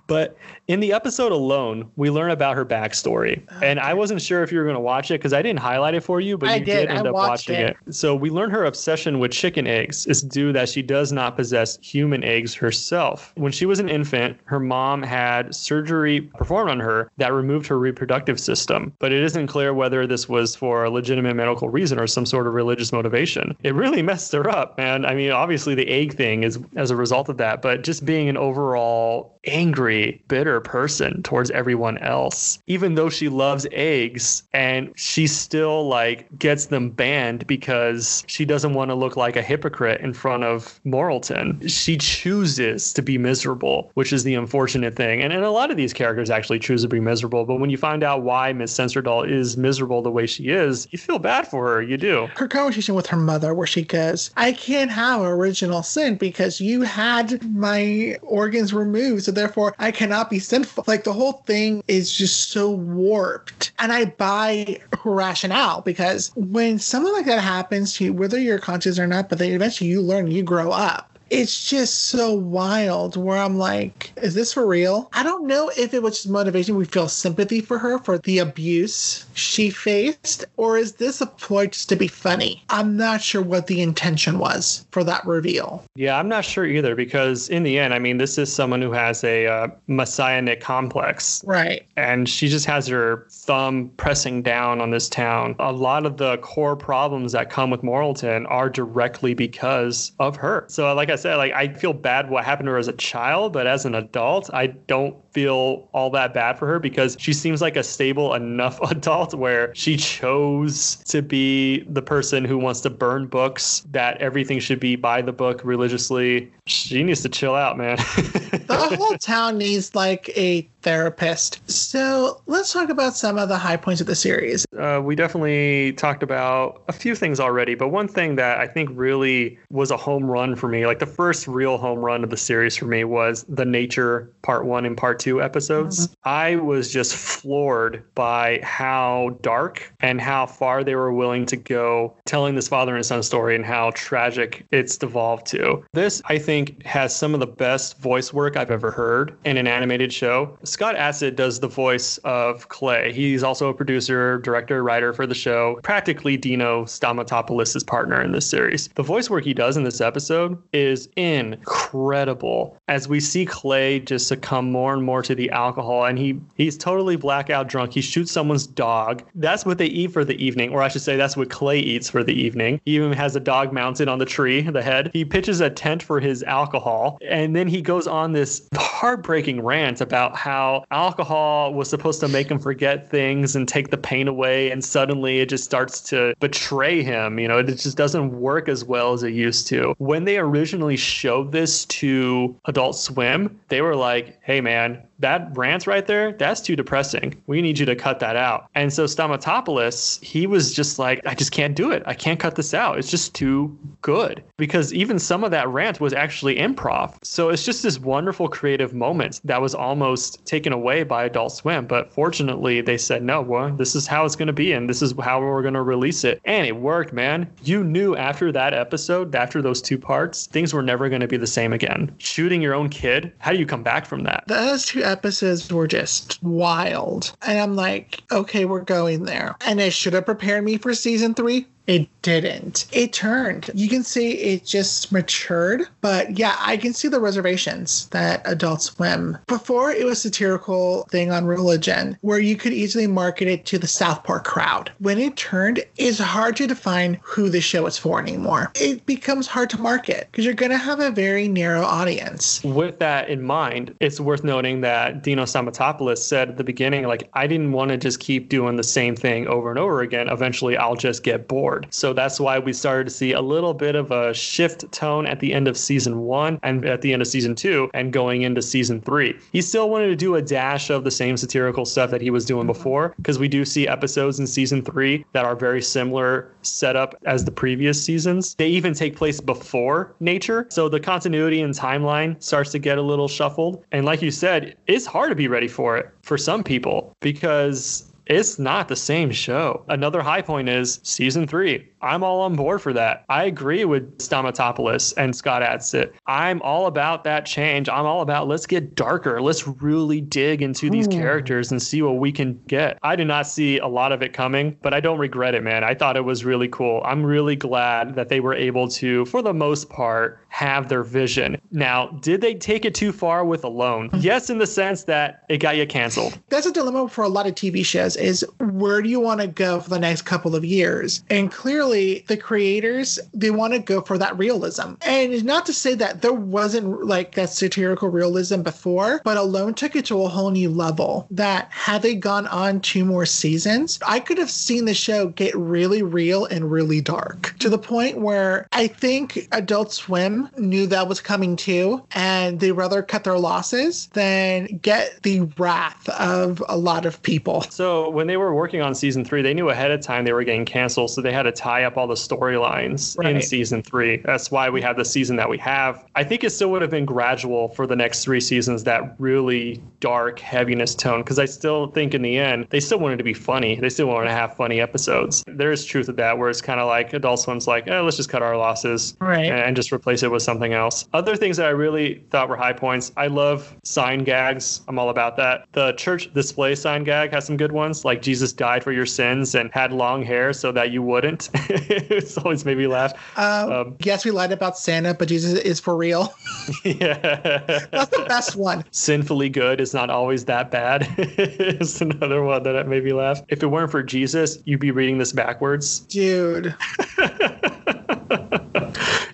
But in the episode alone, we learn about her backstory. And I wasn't sure if you were going to watch it because I didn't highlight it for you, but I you did. did, end I up watching it. it. So we learn her obsession with chicken eggs is due that she does not possess human eggs herself. When she was an infant, her mom had surgery performed on her that removed her reproductive system. But it isn't clear whether this was for a legitimate medical reason or some sort of religious motivation. It really messed her up, man. I mean, obviously the egg thing is as a result of that, but just being an overall angry, bitter person towards everyone else. Even though she loves eggs and she still like gets them banned because she doesn't want to look like a hypocrite in front of Moralton. She chooses to be miserable, which is the unfortunate thing. And, and a lot of these characters actually choose to be miserable, but when you find out why Miss Censordoll is miserable the way she is, you feel bad for her. You do. Her conversation with her mother, where she goes, I can't have original sin because you had my organs removed, so therefore I cannot be sinful. Like the whole thing is just so warped. And I buy her rationale because when something like that happens to you, whether you're conscious or not, but then eventually you learn, you grow up. It's just so wild where I'm like, is this for real? I don't know if it was just motivation. We feel sympathy for her for the abuse she faced, or is this a ploy just to be funny? I'm not sure what the intention was for that reveal. Yeah, I'm not sure either because in the end, I mean, this is someone who has a uh, messianic complex. Right. And she just has her thumb pressing down on this town. A lot of the core problems that come with Moralton are directly because of her. So, like I said, like I feel bad what happened to her as a child, but as an adult, I don't feel all that bad for her because she seems like a stable enough adult where she chose to be the person who wants to burn books, that everything should be by the book religiously. She needs to chill out, man. the whole town needs like a therapist. So let's talk about some of the high points of the series. Uh, we definitely talked about a few things already, but one thing that I think really was a home run for me, like the first real home run of the series for me, was the nature part one and part two episodes. Mm-hmm. I was just floored by how dark and how far they were willing to go telling this father and son story and how tragic it's devolved to. This, I think, has some of the best voice work I've ever heard in an animated show. Scott Adsit does the voice of Clay. He's also a producer, director, writer for the show, practically Dino Stamatopoulos' partner in this series. The voice work he does in this episode is incredible as we see Clay just succumb more and more to the alcohol and he he's totally blackout drunk. He shoots someone's dog. That's what they eat for the evening, or I should say that's what Clay eats for the evening. He even has a dog mounted on the tree, the head. He pitches a tent for his alcohol and then he goes on this heartbreaking rant about how how alcohol was supposed to make him forget things and take the pain away, and suddenly it just starts to betray him. You know, it just doesn't work as well as it used to. When they originally showed this to Adult Swim, they were like, hey, man, that rant right there, that's too depressing. We need you to cut that out. And so Stamatopoulos, he was just like, I just can't do it. I can't cut this out. It's just too good. Because even some of that rant was actually improv. So it's just this wonderful creative moment that was almost taken away by Adult Swim. But fortunately, they said, no, well, this is how it's going to be. And this is how we're going to release it. And it worked, man. You knew after that episode, after those two parts, things were never going to be the same again. Shooting your own kid, how do you come back from that? Those two episodes were just wild. And I'm like, okay, we're going there. And it should have prepared me for season three it didn't. It turned. You can see it just matured. But yeah, I can see the reservations that Adult Swim. Before it was satirical thing on religion where you could easily market it to the South Park crowd. When it turned, it's hard to define who the show is for anymore. It becomes hard to market because you're going to have a very narrow audience. With that in mind, it's worth noting that Dino Stamatopoulos said at the beginning, like, I didn't want to just keep doing the same thing over and over again. Eventually, I'll just get bored So that's why we started to see a little bit of a shift tone at the end of season one and at the end of season two and going into season three. He still wanted to do a dash of the same satirical stuff that he was doing before because we do see episodes in season three that are very similar setup as the previous seasons. They even take place before nature. So the continuity and timeline starts to get a little shuffled. And like you said, it's hard to be ready for it for some people because it's not the same show. Another high point is season three. I'm all on board for that. I agree with Stamatopoulos and Scott Adsit. I'm all about that change. I'm all about let's get darker. Let's really dig into these Ooh. characters and see what we can get. I did not see a lot of it coming, but I don't regret it, man. I thought it was really cool. I'm really glad that they were able to, for the most part, have their vision. Now, did they take it too far with Alone? Mm-hmm. Yes, in the sense that it got you canceled. That's a dilemma for a lot of TV shows is where do you want to go for the next couple of years? And clearly the creators they want to go for that realism and not to say that there wasn't like that satirical realism before but alone took it to a whole new level that had they gone on two more seasons i could have seen the show get really real and really dark to the point where i think adult swim knew that was coming too and they'd rather cut their losses than get the wrath of a lot of people so when they were working on season three they knew ahead of time they were getting canceled so they had to tie up all the storylines in season three. That's why we have the season that we have. I think it still would have been gradual for the next three seasons, that really dark heaviness tone, because I still think in the end, they still wanted to be funny. They still wanted to have funny episodes. There is truth to that, where it's kind of like Adult Swim's like, eh, let's just cut our losses Right. and just replace it with something else. Other things that I really thought were high points. I love sign gags. I'm all about that. The church display sign gag has some good ones, like Jesus died for your sins and had long hair so that you wouldn't. it's always made me laugh. Um, Um, yes, we lied about Santa, but Jesus is for real. yeah. That's the best one. Sinfully good is not always that bad. it's another one that made me laugh. If it weren't for Jesus, you'd be reading this backwards. Dude.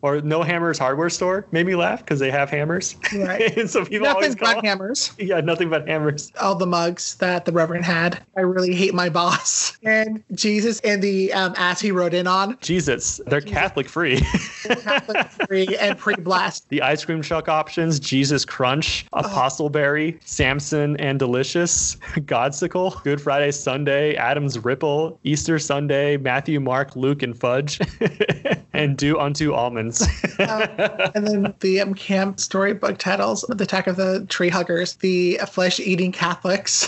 Or No Hammers Hardware Store made me laugh because they have hammers. Right. and so people always Nothing call but hammers. Yeah, nothing but hammers. All the mugs that the Reverend had. I really hate my boss. And Jesus and the um, ass he rode in on. Jesus, they're Catholic free. Catholic free and pre blast. the ice cream truck options Jesus Crunch, Apostle Berry, Samson and Delicious, Godsicle, Good Friday Sunday, Adam's Ripple, Easter Sunday, Matthew, Mark, Luke, and Fudge, and Do Unto Almonds. And then the um, camp storybook titles The Attack of the Tree Huggers, The Flesh Eating Catholics,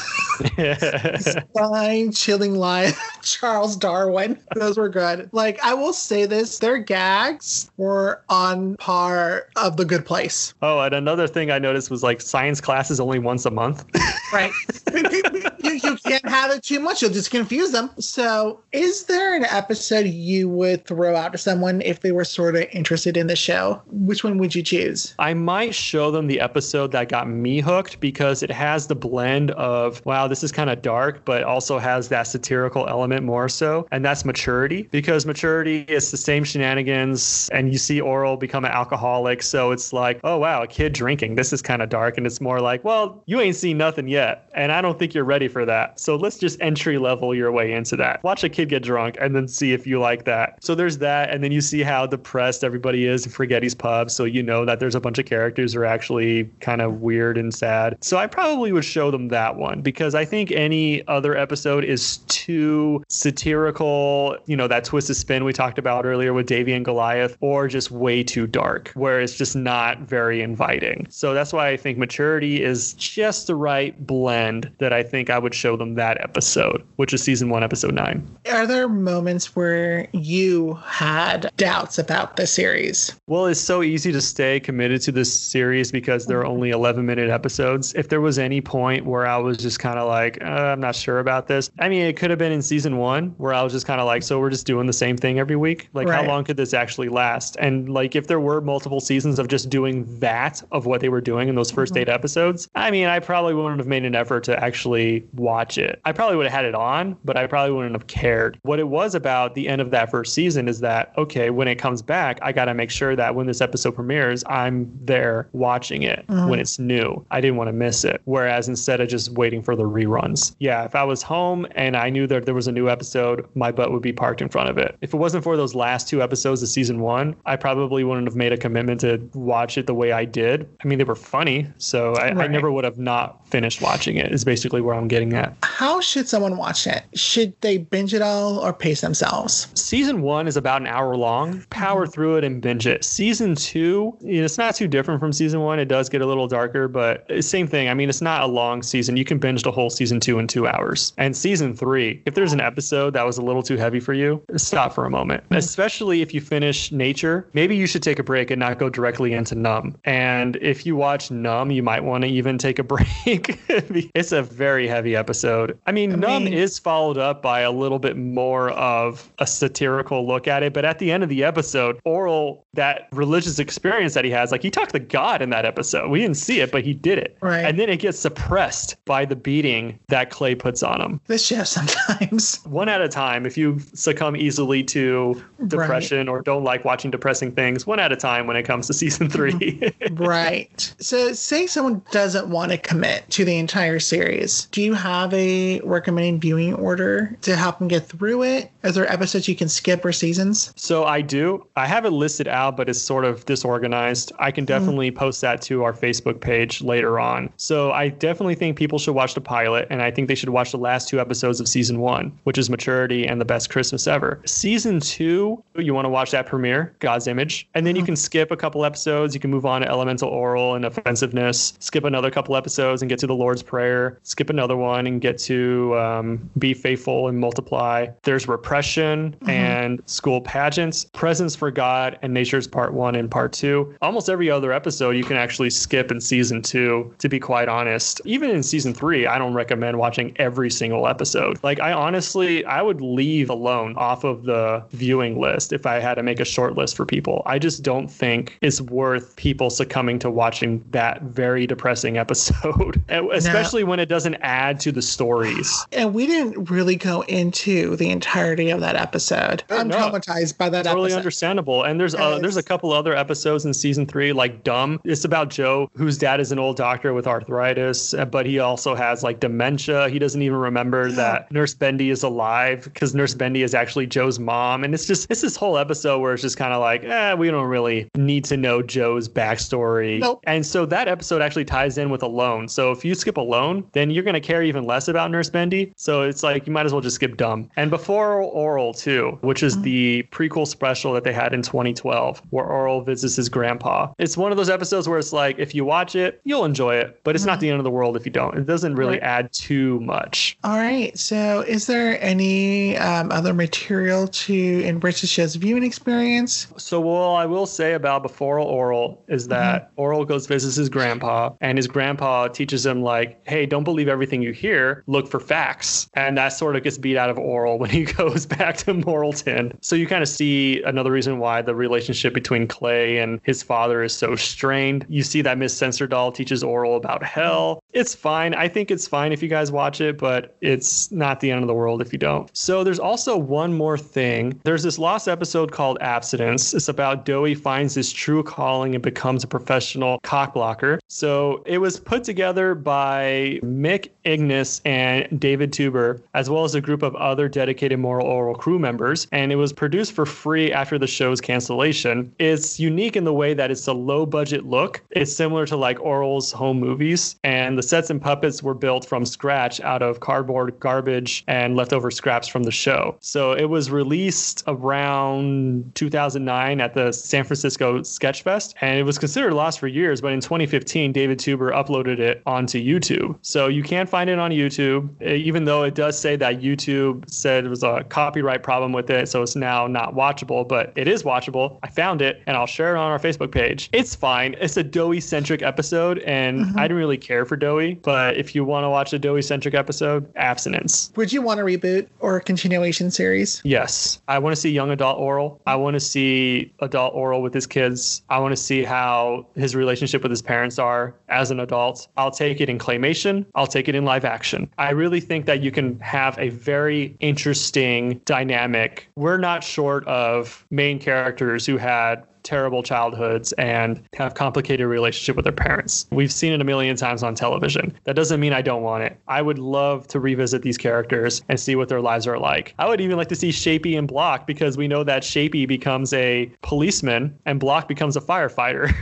Fine Chilling Lion, Charles Darwin. Those were good. Like, I will say this their gags were on par of The Good Place. oh, and another thing I noticed was like science classes only once a month. Right. you, you can't have it too much, you'll just confuse them. So, is there an episode you would throw out to someone if they were sort of interested in the show? Which one would you choose? I might show them the episode that got me hooked because it has the blend of, wow, this is kind of dark, but also has that satirical element more so. And that's maturity because maturity is the same shenanigans. And you see Orel become an alcoholic. So it's like, oh, wow, a kid drinking. This is kind of dark. And it's more like, well, you ain't seen nothing yet. And I don't think you're ready for that. So let's just entry level your way into that. Watch a kid get drunk and then see if you like that. So there's that. And then you see how depressed everybody is in Forgetty's Pub. So you know that there's a bunch of characters who are actually kind of weird and sad. So I probably would show them that one because I think any other episode is too satirical, you know, that twisted spin we talked about earlier with Davy and Goliath, or just way too dark, where it's just not very inviting. So that's why I think maturity is just the right blend that I think I would show them that episode, which is season one, episode nine. Are there moments where you had doubts about the series? Well, it's so easy to stay committed to this series because there are only 11 minute episodes. If there was any point where I was just kind of like, uh, I'm not sure about this, I mean, it could have been in season one where I was just kind of like, so we're just doing the same thing every week. Like, how long could this actually last? And like, if there were multiple seasons of just doing that of what they were doing in those 1st eight episodes, I mean, I probably wouldn't have made an effort to actually watch it. I probably would have had it on, but I probably wouldn't have cared. What it was about the end of that first season is that, okay, when it comes back, I got to make sure that when this episode premieres, I'm there watching it mm-hmm. when it's new. I didn't want to miss it. Whereas instead of just waiting for the reruns, yeah, if I was home and I knew that there was a new episode, my butt would be parked in front of it. If it wasn't for those last two episodes of season one, I probably wouldn't have made a commitment to watch it the way I did. I mean, they were funny, so I, I never would have not finished watching it, is basically where I'm getting at. How should someone watch it? Should they binge it all or pace themselves? season one is about an hour long. Power mm-hmm. through it and binge it. Season two, you know, it's not too different from season one. It does get a little darker, but it's same thing. I mean, it's not a long season. You can binge the whole season two in two hours. And season three, if there's an episode that was a little too heavy for you, stop for a moment. Mm-hmm. Especially if you finish Nature, maybe you should take a break and not go directly into Numb. And if you watch Numb, you might want to even take a break. it's a very heavy episode. I mean, I Numb mean- is followed up by a little bit more of a satirical look at it. But at the end of the episode, Orel, that religious experience that he has, like he talked to God in that episode. We didn't see it, but he did it. Right. And then it gets suppressed by the beating that Clay puts on him. This show sometimes. One at a time. If you succumb easily to depression or don't like watching depressing things, one at a time when it comes to season mm-hmm. 3 right. So, say someone doesn't want to commit to the entire series, do you you have a recommended viewing order to help them get through it? Is there episodes you can skip or seasons? So I do. I have it listed out, but it's sort of disorganized. I can definitely mm. post that to our Facebook page later on. So I definitely think people should watch the pilot, and I think they should watch the last two episodes of season one, which is Maturity and the Best Christmas Ever. Season two, you want to watch that premiere, God's Image, and then mm. you can skip a couple episodes. You can move on to Elemental Orel and Offensiveness, skip another couple episodes and get to the Lord's Prayer, skip another one and get to um, Be Faithful and Multiply. There's Repression mm-hmm. and School Pageants, Presents for God, and Nature's Part One and Part Two. Almost every other episode you can actually skip in season two, to be quite honest. Even in season three, I don't recommend watching every single episode. Like, I honestly, I would leave alone off of the viewing list if I had to make a short list for people. I just don't think it's worth people succumbing to watching that very depressing episode, especially when it doesn't add to the stories. And we didn't really go into the entirety of that episode. I'm no, traumatized by that totally understandable. And there's uh, there's a couple other episodes in season three, like Dumb. It's about Joe, whose dad is an old doctor with arthritis, but he also has like dementia. He doesn't even remember yeah. that Nurse Bendy is alive because Nurse Bendy is actually Joe's mom. And it's just it's this whole episode where it's just kind of like, eh, we don't really need to know Joe's backstory. Nope. And so that episode actually ties in with Alone. So if you skip Alone, then you're going to care even less about Nurse Bendy. So it's like you might as well just skip Dumb. And Before Orel, too, which is mm-hmm. the prequel special that they had in 2012, where Orel visits his grandpa. It's one of those episodes where it's like, if you watch it, you'll enjoy it, but it's mm-hmm. not the end of the world if you don't. It doesn't really right. add too much. All right. So is there any um, other material to enrich the show's viewing experience? So, well, I will say about Before Orel is that mm-hmm. Orel goes visits his grandpa, and his grandpa teaches him like, "Hey, don't believe everything you hear. Look for facts." And that sort of gets beat out of Orel when he goes back to Moralton. So you kind of see another reason why the relationship between Clay and his father is so strained. You see that Miss Censordoll teaches Orel about hell. It's fine. I think it's fine if you guys watch it, but it's not the end of the world if you don't. So there's also one more thing. There's this lost episode called Abstinence. It's about Doughy finds his true calling and becomes a professional cockblocker. So it was put together by Mick Ignis and David Tuber, as well as a group of other dedicated Moral Orel crew members, and it was produced for free after the show's cancellation. It's unique in the way that it's a low budget look. It's similar to like Orel's home movies, and the sets and puppets were built from scratch out of cardboard garbage and leftover scraps from the show. So it was released around 2009 at the San Francisco Sketchfest, and it was considered lost for years, but in 2015, David Tuber uploaded it onto YouTube. So you can find it on YouTube, even though it does say that YouTube said it was a copyright problem with it, so it's now not watchable, but it is watchable. I found it, and I'll share it on our Facebook page. It's fine. It's a Doughy centric episode, and mm-hmm. I didn't really care for Doughy, but if you want to watch a Doughy centric episode, abstinence. Would you want a reboot or a continuation series? Yes. I want to see young adult Orel. I want to see adult Orel with his kids. I want to see how his relationship with his parents are as an adult. I'll take it in claymation. I'll take it in live action. I really think that you can have a very interesting dynamic. We're not short of main characters who had terrible childhoods and have complicated relationship with their parents. We've seen it a million times on television. That doesn't mean I don't want it. I would love to revisit these characters and see what their lives are like. I would even like to see Shapey and Block because we know that Shapey becomes a policeman and Block becomes a firefighter.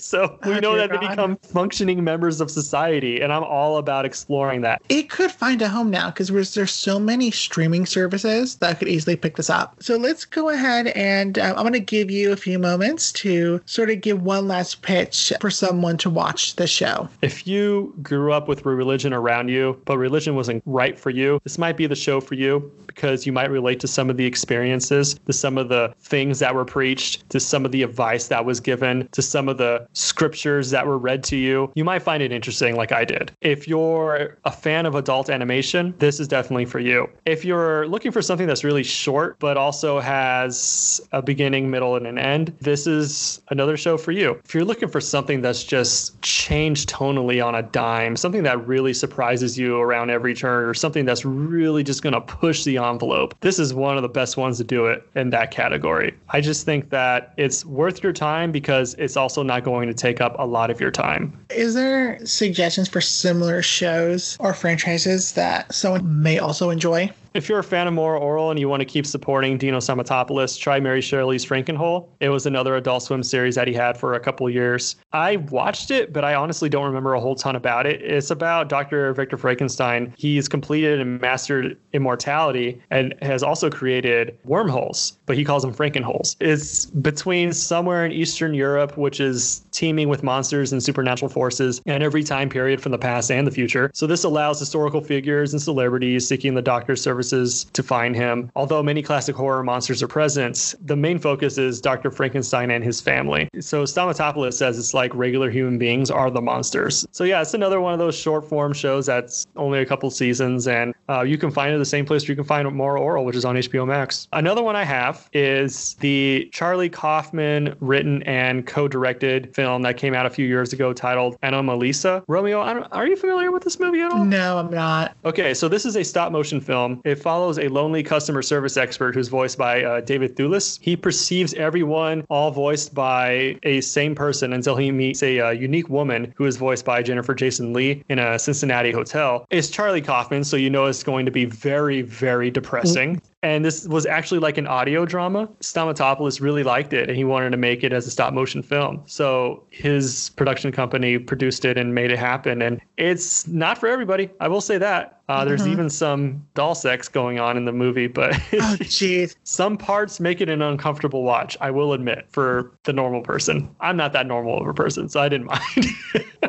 so we oh, know that God. they become functioning members of society and I'm all about exploring that. It could find a home now because there's so many streaming services that could easily pick this up. So let's go ahead and uh, I'm going to give you a few moments to sort of give one last pitch for someone to watch the show. If you grew up with religion around you, but religion wasn't right for you, this might be the show for you because you might relate to some of the experiences, to some of the things that were preached, to some of the advice that was given, to some of the scriptures that were read to you. You might find it interesting, like I did. If you're a fan of adult animation, this is definitely for you. If you're looking for something that's really short, but also has a beginning, middle, and an end, this is another show for you. If you're looking for something that's just changed tonally on a dime, something that really surprises you around every turn, or something that's really just going to push the envelope, this is one of the best ones to do it in that category. I just think that it's worth your time because it's also not going to take up a lot of your time. Is there suggestions for similar shows or franchises that someone may also enjoy? If you're a fan of Moral Orel and you want to keep supporting Dino Stamatopoulos, try Mary Shelley's Frankenhole. It was another Adult Swim series that he had for a couple years. I watched it, but I honestly don't remember a whole ton about it. It's about Dr. Victor Frankenstein. He's completed and mastered immortality and has also created wormholes, but he calls them Frankenholes. It's between somewhere in Eastern Europe, which is teeming with monsters and supernatural forces, and every time period from the past and the future. So this allows historical figures and celebrities seeking the doctor's service services to find him. Although many classic horror monsters are present, the main focus is Dr. Frankenstein and his family. So Stamatopoulos says it's like regular human beings are the monsters. So yeah, it's another one of those short form shows that's only a couple seasons, and uh, you can find it the same place where you can find Moral Orel, which is on HBO Max. Another one I have is the Charlie Kaufman written and co-directed film that came out a few years ago titled Anomalisa. Romeo, are you familiar with this movie at all? No, I'm not. Okay, so this is a stop motion film. It follows a lonely customer service expert who's voiced by uh, David Thewlis. He perceives everyone all voiced by a same person until he meets a uh, unique woman who is voiced by Jennifer Jason Leigh in a Cincinnati hotel. It's Charlie Kaufman, so you know it's going to be very, very depressing and this was actually like an audio drama. Stamatopoulos really liked it and he wanted to make it as a stop motion film. So his production company produced it and made it happen. And it's not for everybody. I will say that. Uh, there's mm-hmm. even some doll sex going on in the movie, but oh, jeez. some parts make it an uncomfortable watch, I will admit, for the normal person. I'm not that normal of a person, so I didn't mind.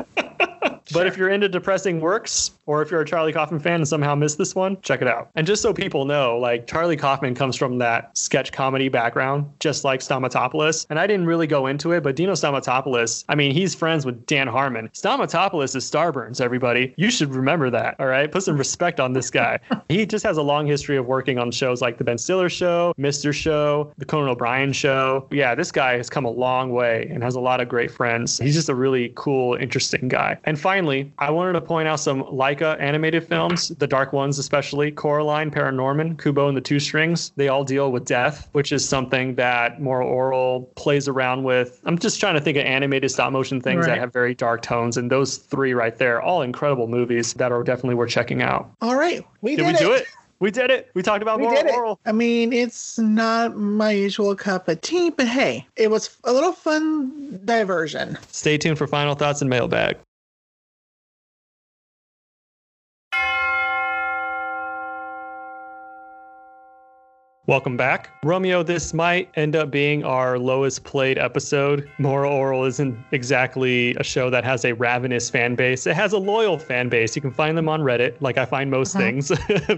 But if you're into depressing works, or if you're a Charlie Kaufman fan and somehow missed this one, check it out. And just so people know, like Charlie Kaufman comes from that sketch comedy background, just like Stamatopoulos. And I didn't really go into it, but Dino Stamatopoulos, I mean, he's friends with Dan Harmon. Stamatopoulos is Starburns, everybody. You should remember that. All right. Put some respect on this guy. he just has a long history of working on shows like The Ben Stiller Show, Mr. Show, The Conan O'Brien Show. Yeah, this guy has come a long way and has a lot of great friends. He's just a really cool, interesting guy. And finally, I wanted to point out some Laika animated films, the dark ones especially, Coraline, Paranorman, Kubo and the Two Strings. They all deal with death, which is something that Moral Orel plays around with. I'm just trying to think of animated stop motion things right. that have very dark tones, and those three right there, all incredible movies that are definitely worth checking out. All right, we did, did we do it. We did it. We talked about we Moral Orel. I mean, it's not my usual cup of tea, but hey, it was a little fun diversion. Stay tuned for final thoughts and mailbag. Welcome back. Romeo, this might end up being our lowest played episode. Moral Orel isn't exactly a show that has a ravenous fan base. It has a loyal fan base. You can find them on Reddit, like I find most uh-huh. things,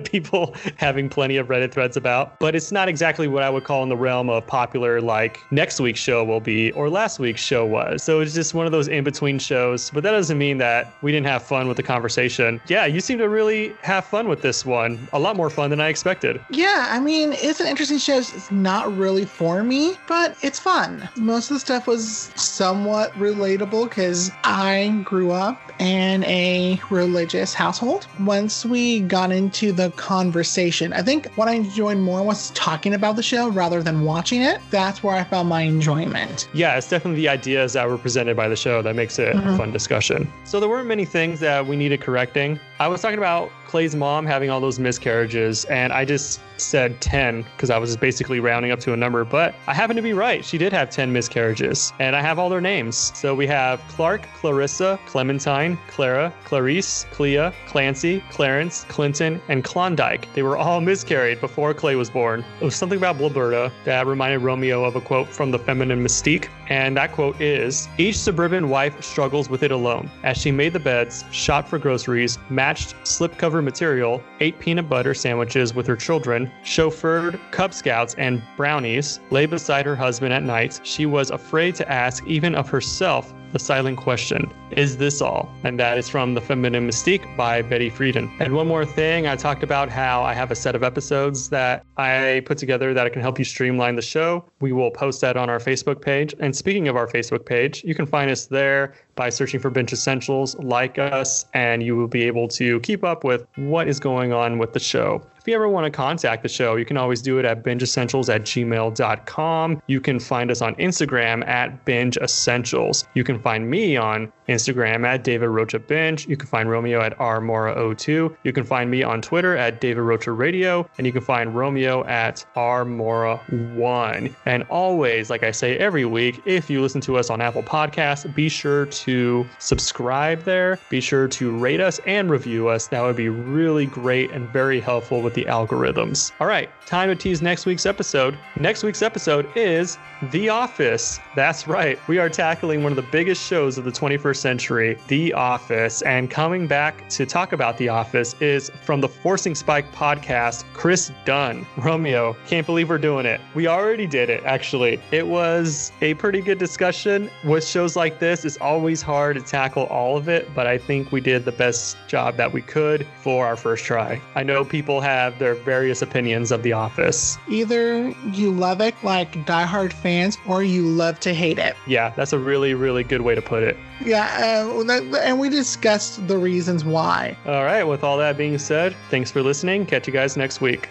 people having plenty of Reddit threads about. But it's not exactly what I would call in the realm of popular, like next week's show will be or last week's show was. So it's just one of those in between shows. But that doesn't mean that we didn't have fun with the conversation. Yeah, you seem to really have fun with this one. A lot more fun than I expected. Yeah, I mean, it's it's an interesting show. It's not really for me, but it's fun. Most of the stuff was somewhat relatable because I grew up in a religious household. Once we got into the conversation, I think what I enjoyed more was talking about the show rather than watching it. That's where I found my enjoyment. Yeah, it's definitely the ideas that were presented by the show that makes it mm-hmm. a fun discussion. So there weren't many things that we needed correcting. I was talking about Clay's mom having all those miscarriages, and I just said 10 because I was basically rounding up to a number, but I happen to be right. She did have 10 miscarriages, and I have all their names. So we have Clark, Clarissa, Clementine, Clara, Clarice, Clea, Clancy, Clarence, Clinton, and Klondike. They were all miscarried before Clay was born. It was something about Bloberta that reminded Romeo of a quote from the feminine mystique, and that quote is Each suburban wife struggles with it alone. As she made the beds, shot for groceries, matched slipcover material, ate peanut butter sandwiches with her children, chauffeured Cub Scouts and brownies, lay beside her husband at night, she was afraid to ask even of herself The Silent Question Is This All? And that is from The Feminine Mystique by Betty Friedan. And one more thing, I talked about how I have a set of episodes that I put together that can help you streamline the show. We will post that on our Facebook page. And speaking of our Facebook page, you can find us there by searching for Binge Essentials, like us, and you will be able to keep up with what is going on with the show. If you ever want to contact the show, you can always do it at bingeessentials at gmail.com. You can find us on Instagram at binge essentials. You can find me on Instagram at David Rocha Binge. You can find Romeo at rmora02. You can find me on Twitter at David Rocha Radio, and you can find Romeo at rmora1. And always, like I say every week, if you listen to us on Apple Podcasts, be sure to subscribe there. Be sure to rate us and review us. That would be really great and very helpful with the algorithms. All right, time to tease next week's episode. Next week's episode is The Office. That's right. We are tackling one of the biggest shows of the 21st century, The Office. And coming back to talk about The Office is from the Forcing Spike podcast, Chris Dunn. Romeo, can't believe we're doing it. We already did it, actually. It was a pretty good discussion. With shows like this, it's always hard to tackle all of it, but I think we did the best job that we could for our first try. I know people have their various opinions of The Office. Either you love it like diehard fans or you love to hate it. Yeah, that's a really, really good way to put it. Yeah, uh, and we discussed the reasons why. All right, with all that being said, thanks for listening. Catch you guys next week.